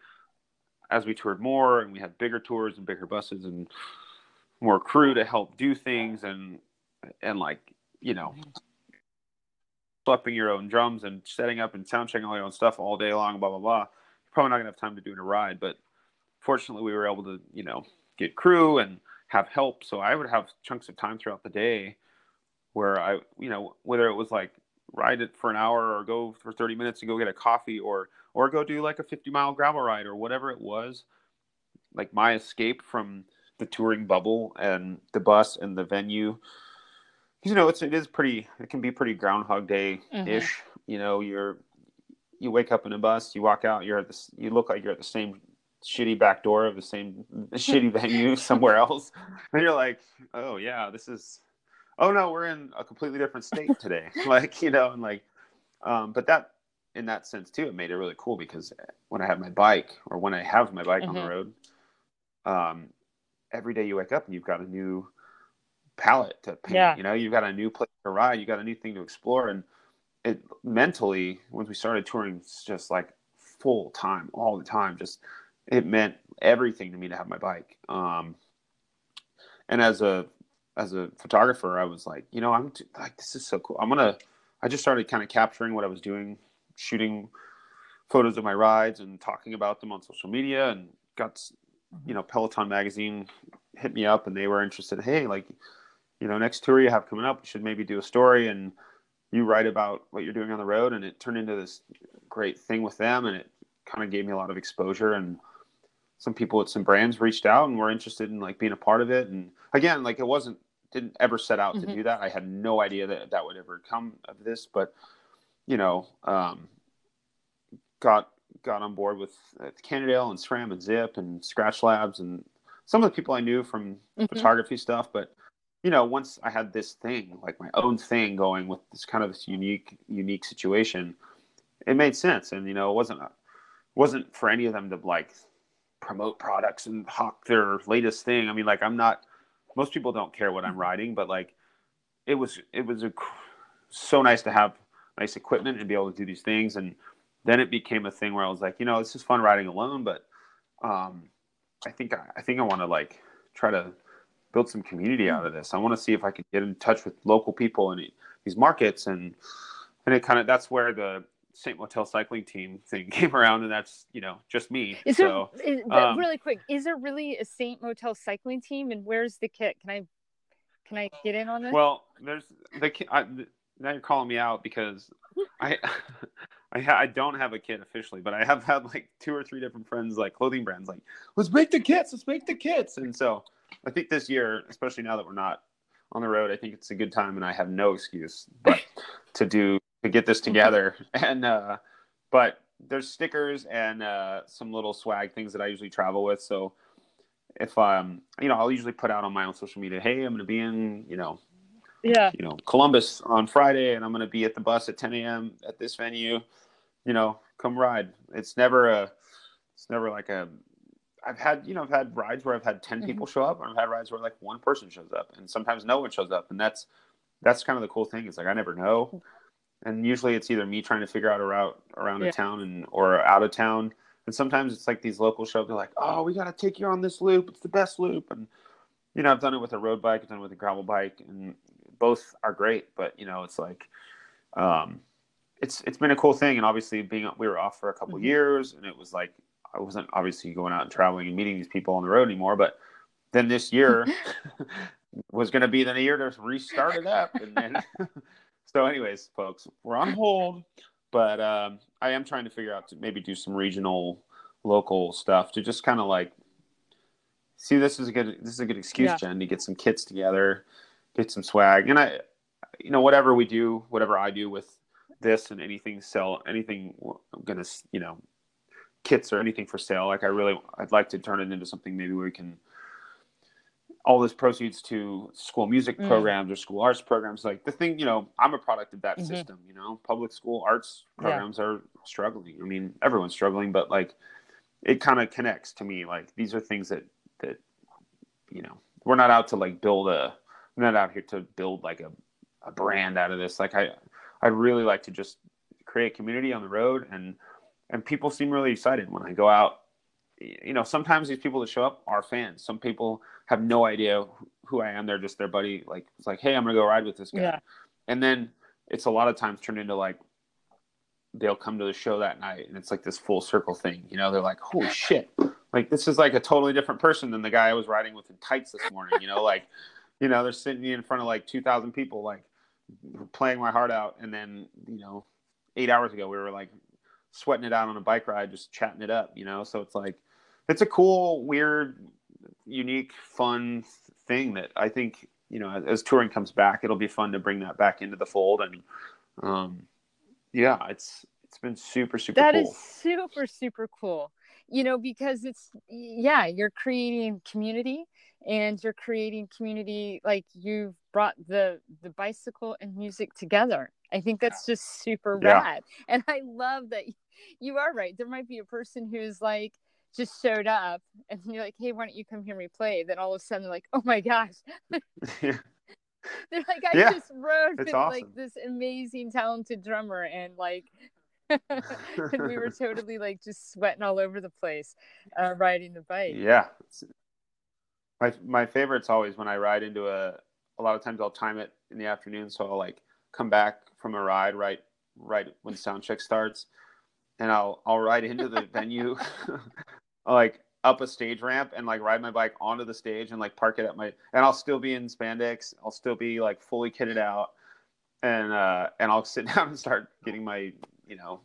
as we toured more and we had bigger tours and bigger buses and more crew to help do things and, and like, you know, schlepping your own drums and setting up and sound checking all your own stuff all day long, blah, blah, blah. You're probably not gonna have time to do in a ride, but fortunately we were able to, you know, get crew and have help. So I would have chunks of time throughout the day where I, you know, whether it was like ride it for an hour or go for 30 minutes and go get a coffee or, or go do like a 50 mile gravel ride or whatever it was, like my escape from the touring bubble and the bus and the venue. You know, it's, it is pretty, it can be pretty groundhog day ish. Mm-hmm. You know, you're, you wake up in a bus, you walk out, you're at this, you look like you're at the same shitty back door of the same <laughs> shitty venue somewhere else. <laughs> And you're like, oh yeah, this is, oh no, we're in a completely different state <laughs> today. like, you know, and like, um, but that, in that sense too, it made it really cool because when I have my bike or when I have my bike on the Mhm. road, um, every day you wake up and you've got a new palette to paint. Yeah. You know, you've got a new place to ride, you got a new thing to explore, and it mentally once we started touring, it's just like full time all the time. Just it meant everything to me to have my bike. Um, and as a as a photographer, I was like, you know, I'm t- like, this is so cool. I'm gonna. I just started kind of capturing what I was doing, shooting photos of my rides and talking about them on social media, and got you know Peloton magazine hit me up and they were interested. Hey, like, you know, next tour you have coming up, we should maybe do a story. And you write about what you're doing on the road, and it turned into this great thing with them, and it kind of gave me a lot of exposure and some people at some brands reached out and were interested in like being a part of it and again like it wasn't didn't ever set out mm-hmm. to do that i had no idea that that would ever come of this but you know um, got got on board with uh, Cannondale and SRAM and Zipp and Skratch Labs and some of the people I knew from mm-hmm. photography stuff. But you know, once I had this thing, like my own thing going with this kind of this unique unique situation, it made sense. And you know, it wasn't wasn't for any of them to like promote products and hawk their latest thing. I mean, like I'm not. Most people don't care what I'm mm-hmm. but like it was it was a, so nice to have nice equipment and be able to do these things. And then it became a thing where I was like, you know, this is fun riding alone, but um, I think I, I think I want to like try to build some community out of this. I want to see if I can get in touch with local people in these markets and and it kind of that's where the Saint Motel cycling team thing <laughs> came around, and that's you know just me. Is so, there is, um, really quick? Is there really a Saint Motel cycling team, and where's the kit? Can I can I get in on this? Well, there's the I, now you're calling me out because <laughs> I <laughs> I, ha- I don't have a kit officially, but I have had like two or three different friends, like clothing brands, like let's make the kits, let's make the kits, and so I think this year, especially now that we're not on the road, I think it's a good time, and I have no excuse but to do to get this together. <laughs> and uh, but there's stickers and uh, some little swag things that I usually travel with. So if um you know I'll usually put out on my own social media, hey, I'm going to be in you know yeah you know Columbus on Friday, and I'm going to be at the bus at 10 a.m. at this venue. You know, come ride. It's never a it's never like a I've had, you know, I've had rides where I've had 10 mm-hmm. people show up and I've had rides where like one person shows up and sometimes no one shows up. And that's, that's kind of the cool thing. It's like, I never know and usually it's either me trying to figure out a route around yeah. a town and or out of town and sometimes it's like these local shows they're like oh we got to take you on this loop it's the best loop and you know i've done it with a road bike i've done it with a gravel bike and both are great but you know it's like um it's it's been a cool thing and obviously being we were off for a couple mm-hmm. years and it was like i wasn't obviously going out and traveling and meeting these people on the road anymore but then this year <laughs> <laughs> was going to be the year to restart it up and then <laughs> So, anyways, folks, we're on hold, but um, I am trying to figure out to maybe do some regional, local stuff to just kind of like see. This is a good. This is a good excuse, yeah. Jen, to get some kits together, get some swag, and I, you know, whatever we do, whatever I do with this and anything sell, anything I'm gonna, you know, kits or anything for sale. Like I really, I'd like to turn it into something maybe we can all this proceeds to school music mm. programs or school arts programs. Like the thing, you know, I'm a product of that mm-hmm. system. You know, public school arts programs yeah. are struggling. I mean, everyone's struggling, but like it kind of connects to me. Like these are things that that you know we're not out to like build a. We're not out here to build like a a brand out of this. Like I, I'd really like to just create community on the road and and people seem really excited when I go out you know, sometimes these people that show up are fans. Some people have no idea who I am. They're just their buddy. Like it's like, hey, I'm gonna go ride with this guy. Yeah. And then it's a lot of times turned into like they'll come to the show that night and it's like this full circle thing. You know, they're like, holy <laughs> shit, like this is like a totally different person than the guy I was riding with in tights this morning. You know, <laughs> like, you know, they're sitting in front of like two thousand people, like playing my heart out, and then you know, eight hours ago we were like sweating it out on a bike ride, just chatting it up, you know. So it's like it's a cool, weird, unique, fun thing that I think you know as, as touring comes back, it'll be fun to bring that back into the fold. And um, yeah, it's it's been super super. That cool. is super super cool. You know, because it's yeah, you're creating community and you're creating community like you've brought the the bicycle and music together i think that's just super yeah. rad and i love that <laughs> you are right there might be a person who's like just showed up and you're like hey why don't you come hear me play then all of a sudden they're like oh my gosh yeah. <laughs> <laughs> they're like i yeah. just rode with awesome. like this amazing talented drummer and like and we were totally like just sweating all over the place uh, riding the bike yeah my my favorite's always when I ride into a. A lot of times I'll time it in the afternoon, so I'll like come back from a ride right right when sound check starts, and I'll I'll ride into the venue, <laughs> like up a stage ramp and like ride my bike onto the stage and like park it at my and I'll still be in spandex. I'll still be like fully kitted out, and uh, and I'll sit <laughs> down and start getting my you know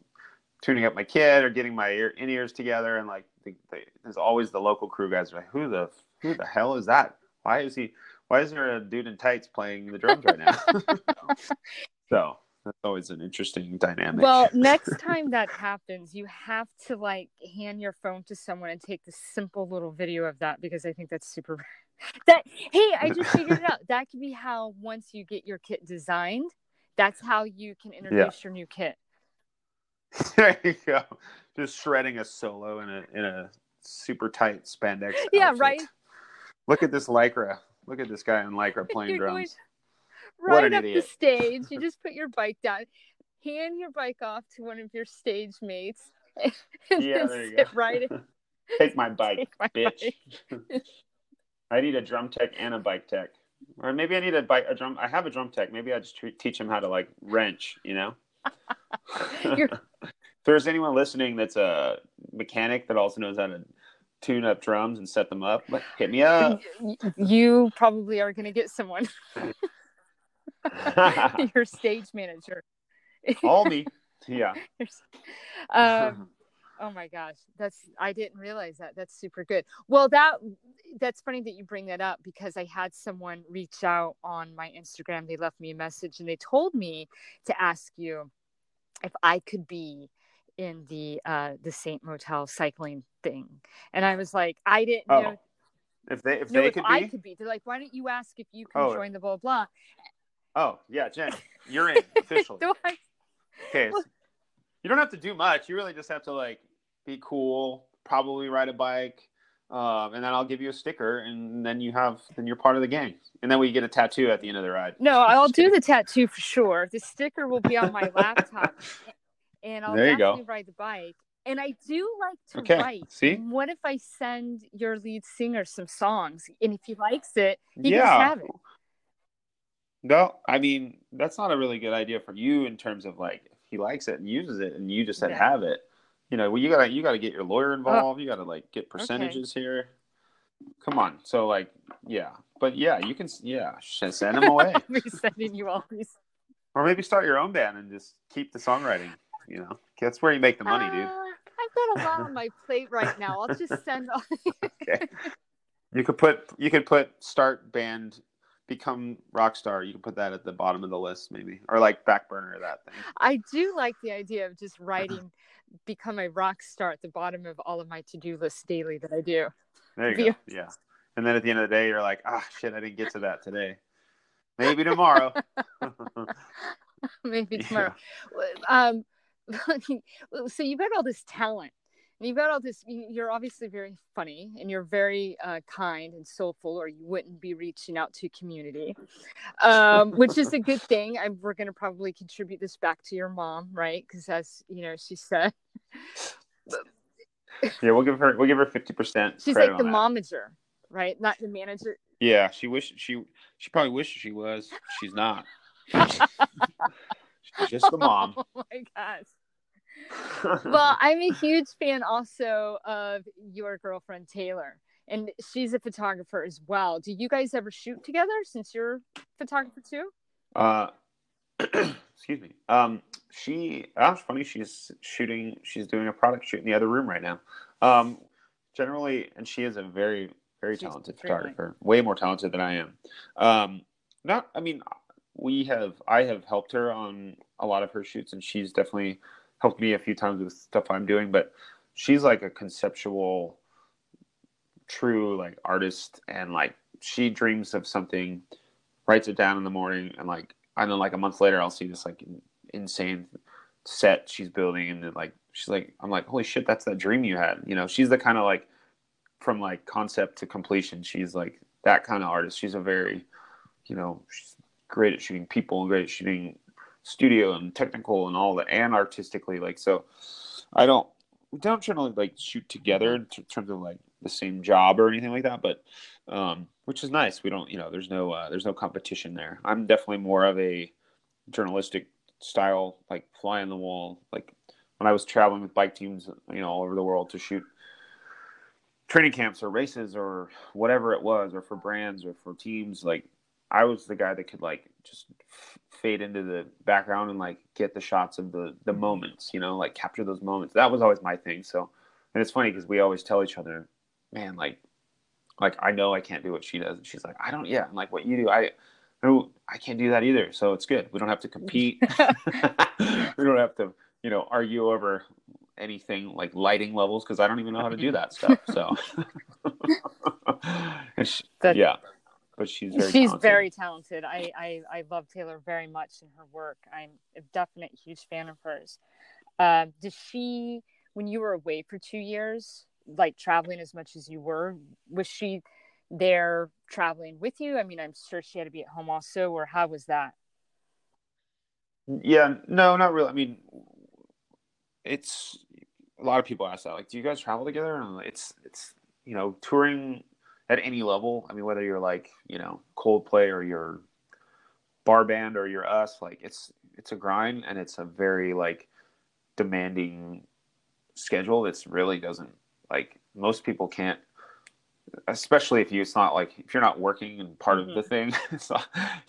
tuning up my kit or getting my ear, in ears together. And like the, the, there's always the local crew guys are like who the who the hell is that? Why is he why is there a dude in tights playing the drums right now <laughs> <laughs> so that's always an interesting dynamic Well, <laughs> next time that happens, you have to like hand your phone to someone and take the simple little video of that because I think that's super. That hey, I just figured it out. That could be how once you get your kit designed, that's how you can introduce your new kit. there you go just shredding a solo in a in a super tight spandex Yeah, outfit. right. look at this lycra look at this guy in lycra <laughs> playing drums right What an up idiot. the stage. You <laughs> just put your bike down, hand your bike off to one of your stage mates, <laughs> and Yeah, there you sit go. right in. take my bike Take my bitch. bike. I need a drum tech and a bike tech, or maybe I need a bike a drum. I have a drum tech. Maybe I just tre- teach him how to like wrench. You know. If there's anyone listening that's a mechanic that also knows how to tune up drums and set them up, like, hit me <laughs> up. You probably are going to get someone, <laughs> <laughs> your stage manager. All me. Yeah. um, oh my gosh, that's I didn't realize that. That's super good. Well, that that's funny that you bring that up because I had someone reach out on my Instagram. They left me a message and they told me to ask you if I could be in the uh the Saint Motel cycling thing. And I was like, I didn't Oh, know if they if no, they if could I be. could be. They're like, why don't you ask if you can Oh. join the blah blah? Oh yeah, Jen, <laughs> you're in officially. Do I Okay. so you don't have to do much. You really just have to like be cool, probably ride a bike, um, and then I'll give you a sticker, and then you have then you're part of the gang, and then we get a tattoo at the end of the ride. No, <laughs> I'll do the tattoo for sure. The sticker will be on my laptop, <laughs> and I'll There you go. definitely ride the bike. And I do like to Okay, write. see? What if I send your lead singer some songs, and if he likes it, he yeah. just have it. No, I mean that's not a really good idea for you in terms of like if he likes it and uses it, and you just said Yeah. Oh. have it. You know, well, you gotta you gotta get your lawyer oh. involved. You gotta like get percentages here. Come on, so like yeah, but yeah, you can yeah send him away. <laughs> I'll be sending you all these. Or maybe start your own band and just keep the songwriting. You know, that's where you make the money, dude. Uh, I've got a lot on my plate right now. I'll just send all. <laughs> Okay. You could put you could put start band, become rock star. You can put that at the bottom of the list, maybe, or like back burner that thing. I do like the idea of just writing, become a rock star at the bottom of all of my to do lists daily that I do. There you Be- go. Yeah. And then at the end of the day, you're like, ah, shit, I didn't get to that today. Maybe tomorrow. <laughs> Maybe <laughs> Yeah. tomorrow. Um, <laughs> so you've got all this talent. And you've got all this. you- You're obviously very funny, and you're very uh, kind and soulful, or you wouldn't be reaching out to community, um, which is a <laughs> good thing. I, we're going to probably contribute this back to your mom, right? Because as you know, she said <laughs> Yeah, we'll give her we'll give her fifty percent. she's like the momager, right? Not the manager. Yeah, she wish she she probably wishes she was. She's not. She's just the mom. Oh my gosh. <laughs> well, I'm a huge fan also of your girlfriend Taylor, and she's a photographer as well. Do you guys ever shoot together since you're a photographer too? Uh, <clears throat> excuse me. Um, she. That's funny. She's shooting. She's doing a product shoot in the other room right now. Um, generally, and she is a very, very She's talented photographer. Way more talented than I am. Um, not. I mean, we have. I have helped her on a lot of her shoots, and she's definitely helped me a few times with stuff I'm doing. But she's like a conceptual, true like artist, and like she dreams of something, writes it down in the morning, and like I know like a month later I'll see this like insane set she's building, and then like she's like I'm like holy shit that's that dream you had. You know, she's the kind of like from like concept to completion. She's like that kind of artist. She's a very, you know, she's great at shooting people and great at shooting studio and technical and all that and artistically like so i don't we don't generally like shoot together in t- terms of like the same job or anything like that but um which is nice. We don't you know there's no uh, there's no competition there. I'm definitely more of a journalistic style like fly on the wall. Like when i was traveling with bike teams you know all over the world to shoot training camps or races or whatever it was or for brands or for teams like I was the guy that could like just fade into the background and like get the shots of the the moments, you know, like capture those moments. That was always my thing. So, and it's funny because we always tell each other, man, like, like I know I can't do what she does, and she's like, I don't, yeah, I'm like what you do, I. No, I can't do that either. So it's good. We don't have to compete. <laughs> <laughs> we don't have to, you know, argue over anything like lighting levels because I don't even know how to do that stuff. So, <laughs> she, yeah, but she's very she's talented. very talented. I, I I love Taylor very much in her work. I'm a definite huge fan of hers. Uh, does she, when you were away for two years, like traveling as much as you were, was she there traveling with you? I mean, I'm sure she had to be at home also, or how was that? Yeah, no, not really. I mean, it's a lot of people ask that. Like, do you guys travel together? And it's it's you know touring at any level. I mean, whether you're like you know Coldplay or you're bar band or you're us, like it's it's a grind and it's a very like demanding schedule. It's really doesn't like most people can't especially if you it's not like if you're not working and part mm-hmm. of the thing <laughs> so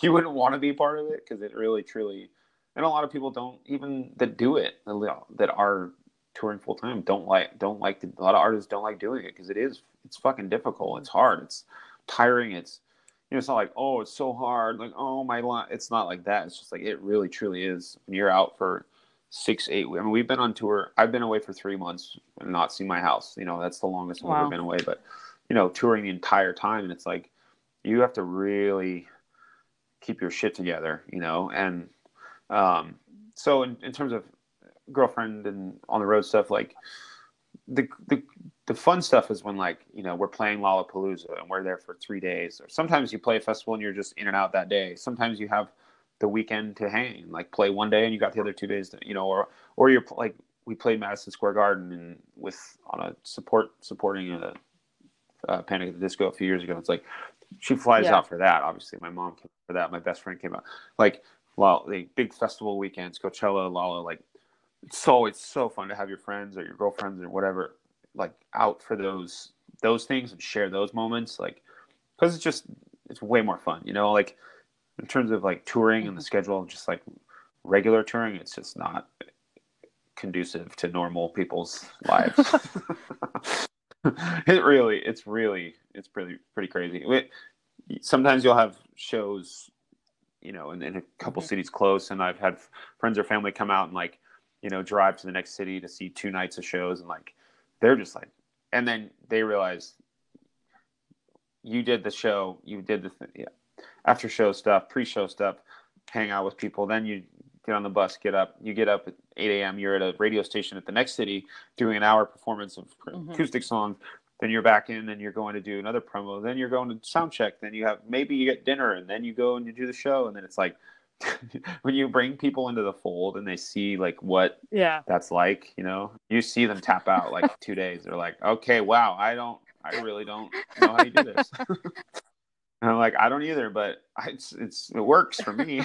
you wouldn't want to be part of it because it really truly and a lot of people don't even that do it that are touring full time don't like don't like to, a lot of artists don't like doing it because it is it's fucking difficult. It's hard. It's tiring. It's you know it's not like oh it's so hard. Like oh my line it's not like that. It's just like it really truly is. When you're out for six eight i mean we've been on tour. I've been away for three months and not seen my house. You know that's the longest wow. i've ever been away. But you know touring the entire time and it's like you have to really keep your shit together you know? And um so in, in terms of girlfriend and on the road stuff, like the the the fun stuff is when like you know we're playing Lollapalooza and we're there for three days. Or sometimes you play a festival and you're just in and out that day. Sometimes you have the weekend to hang, like play one day and you got the other two days, to, you know, or or you're like we played Madison Square Garden and with on a support supporting a, a Panic at the Disco a few years ago. It's like she flies yeah. out for that. Obviously, my mom came for that. My best friend came out. Like, well, the big festival weekends, Coachella, Lolla, like so it's so fun to have your friends or your girlfriends or whatever like out for those those things and share those moments like because it's just it's way more fun you know like in terms of like touring and the mm-hmm. schedule just like regular touring it's just not conducive to normal people's lives <laughs> <laughs> it really it's really it's pretty pretty crazy it, sometimes you'll have shows you know in, in a couple mm-hmm. cities close and i've had friends or family come out and like you know, drive to the next city to see two nights of shows and like they're just like and then they realize you did the show, you did the th- yeah, after show stuff, pre-show stuff, hang out with people, then you get on the bus, get up, you get up at 8 a.m. You're at a radio station at the next city doing an hour performance of mm-hmm. acoustic songs. Then you're back in, and you're going to do another promo. Then you're going to sound check. Then you have maybe you get dinner, and then you go and you do the show. And then it's like <laughs> when you bring people into the fold and they see like what yeah. that's like you know you see them tap out like <laughs> two days. They're like okay wow i don't i really don't know how you do this. And <laughs> i'm like i don't either but it's it's it works for me.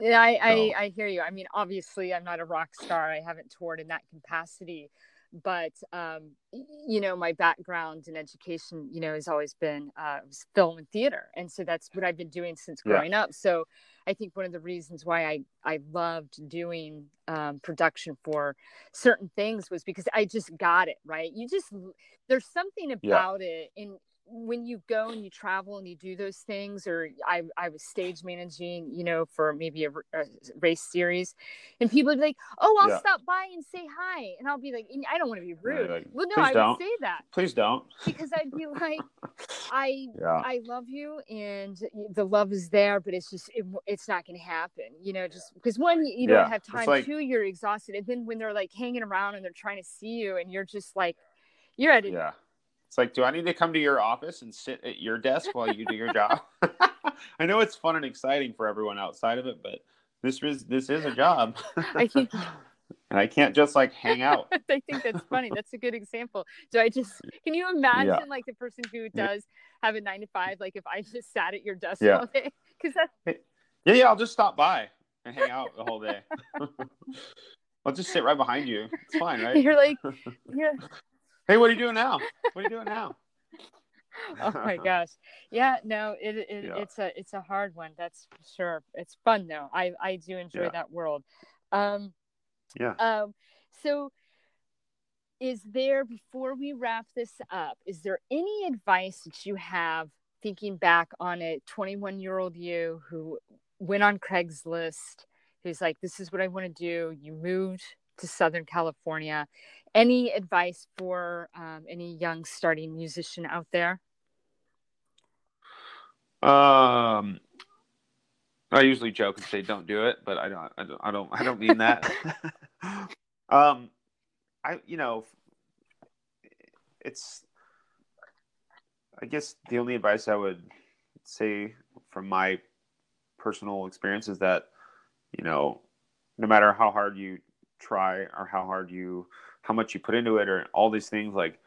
Yeah I, so. I i hear you. I mean obviously i'm not a rock star. I haven't toured in that capacity but um, you know my background in education you know has always been uh, film and theater. And so that's what i've been doing since growing yeah. up. So i think one of the reasons why i i loved doing um, production for certain things was because i just got it right you just there's something about yeah. it in when you go and you travel and you do those things or i, I was stage managing you know for maybe a, a race series and people would be like oh i'll yeah. stop by and say hi and i'll be like i don't want to be rude like, well no i don't. would say that please don't because i'd be <laughs> like i yeah. i love you and the love is there but it's just it, it's not going to happen you know just because one you don't yeah. have time like, two you're exhausted and then when they're like hanging around and they're trying to see you and you're just like you're at a yeah it's like, do I need to come to your office and sit at your desk while you do your job? <laughs> <laughs> I know it's fun and exciting for everyone outside of it, but this is this is a job. I think <laughs> and I can't just like hang out. I think that's funny. That's a good example. Do I just can you imagine yeah. like the person who does have a nine to five, like if I just sat at your desk yeah. all day? Because that's yeah, yeah, I'll just stop by and hang out the whole day. I'll just sit right behind you. It's fine, right? You're like, yeah, Hey, what are you doing now? What are you doing now? <laughs> oh my gosh. Yeah, no, it, it yeah. it's a it's a hard one. That's for sure. It's fun though. I I do enjoy yeah. that world. Um yeah. Um so is there before we wrap this up, is there any advice that you have thinking back on a 21 year old you who went on Craigslist, who's like, this is what I want to do. You moved to Southern California. Any advice for um, any young starting musician out there? Um, I usually joke and say don't do it, but I don't. I don't. I don't, I don't mean that. <laughs> um, I you know, it's. I guess the only advice I would say from my personal experience is that you know, no matter how hard you try or how hard you how much you put into it or all these things like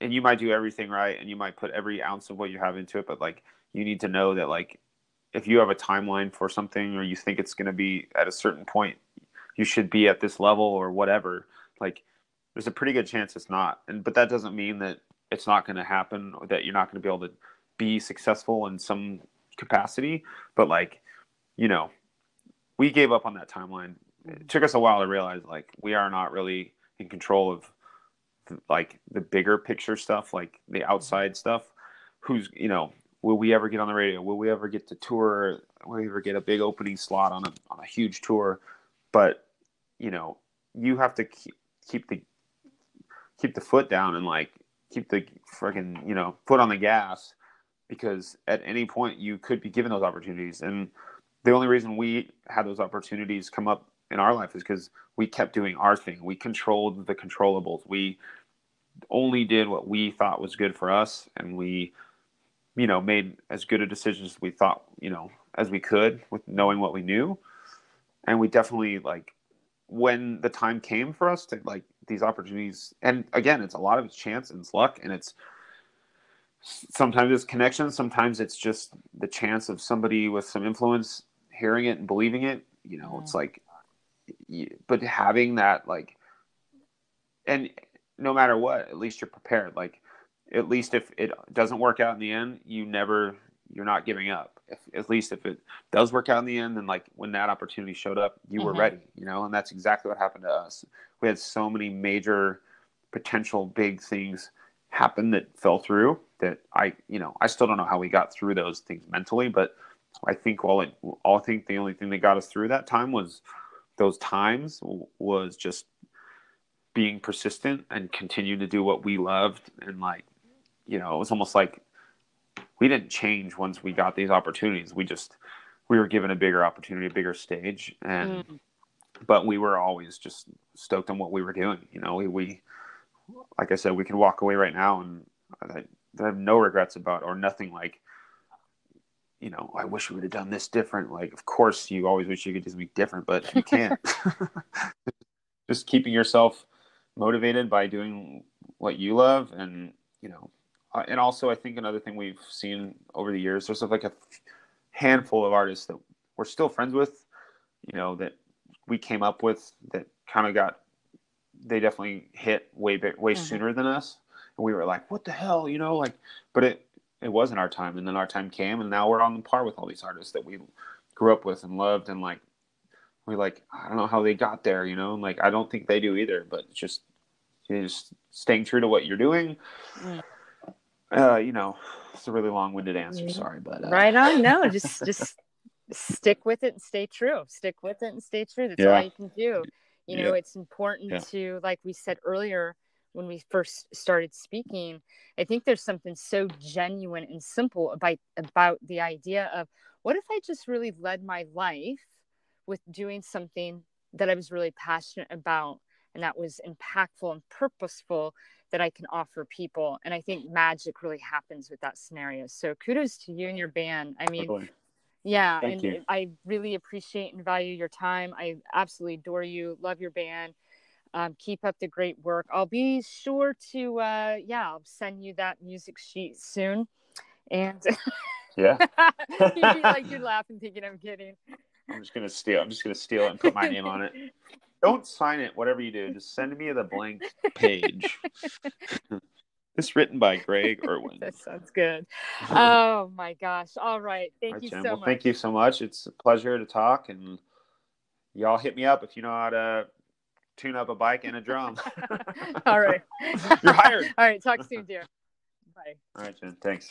and you might do everything right and you might put every ounce of what you have into it but like you need to know that like if you have a timeline for something or you think it's going to be at a certain point you should be at this level or whatever like there's a pretty good chance it's not. And but that doesn't mean that it's not going to happen or that you're not going to be able to be successful in some capacity but like you know we gave up on that timeline it took us a while to realize like we are not really in control of like the bigger picture stuff, like the outside stuff. Who's you know, will we ever get on the radio? Will we ever get to tour? Will we ever get a big opening slot on a on a huge tour? But you know, you have to keep keep the keep the foot down and like keep the freaking you know foot on the gas because at any point you could be given those opportunities and the only reason we had those opportunities come up in our life is because we kept doing our thing. We controlled the controllables. We only did what we thought was good for us, and we, you know, made as good a decisions as we thought, you know, as we could with knowing what we knew. And we definitely like when the time came for us to like these opportunities. And again, it's a lot of it's chance and it's luck, and it's sometimes it's connections, sometimes it's just the chance of somebody with some influence hearing it and believing it. You know, it's mm. like but having that like and no matter what at least you're prepared. Like at least if it doesn't work out in the end you never you're not giving up. If, at least if it does work out in the end then like when that opportunity showed up you mm-hmm. were ready you know? And that's exactly what happened to us. We had so many major potential big things happen that fell through that i you know i still don't know how we got through those things mentally but i think all it all i think the only thing that got us through that time was those times was just being persistent and continue to do what we loved and like you know it was almost like we didn't change once we got these opportunities we just we were given a bigger opportunity a bigger stage and mm. but we were always just stoked on what we were doing you know we, we like i said we can walk away right now and I, I have no regrets about or nothing like you know, I wish we would have done this different. Like, of course, you always wish you could do something different, but you can't. <laughs> <laughs> Just keeping yourself motivated by doing what you love, and you know, uh, and also I think another thing we've seen over the years, there's like a handful of artists that we're still friends with, you know, that we came up with that kind of got, they definitely hit way way mm-hmm. sooner than us, and we were like, what the hell, you know, like, but it it wasn't our time and then our time came and now we're on par with all these artists that we grew up with and loved and like we're like i don't know how they got there you know and like i don't think they do either but just just staying true to what you're doing mm. uh you know it's a really long-winded answer mm-hmm. sorry but uh... right on no <laughs> just just stick with it and stay true stick with it and stay true that's yeah. all you can do you know yeah. it's important yeah. to like we said earlier when we first started speaking i think there's something so genuine and simple about about the idea of what if i just really led my life with doing something that i was really passionate about and that was impactful and purposeful that i can offer people? And i think magic really happens with that scenario. So kudos to you and your band. I mean totally. yeah Thank and you. i really appreciate and value your time. I absolutely adore you. Love your band um, keep up the great work. I'll be sure to, uh, yeah, I'll send you that music sheet soon. And yeah, <laughs> you'd be like, you're <laughs> laughing, thinking I'm kidding. I'm just gonna steal. I'm just gonna steal it and put my name on it. <laughs> Don't sign it. Whatever you do, just send me the blank page. This written by Greg Erwin. that sounds good. Oh my gosh! All right, thank All right, you Jen. so well, much. thank you so much. It's a pleasure to talk, and y'all hit me up if you know how to tune up a bike and a drum. <laughs> All right, <laughs> You're hired. All right, talk soon, dear. <laughs> Bye. All right, Jen. Thanks.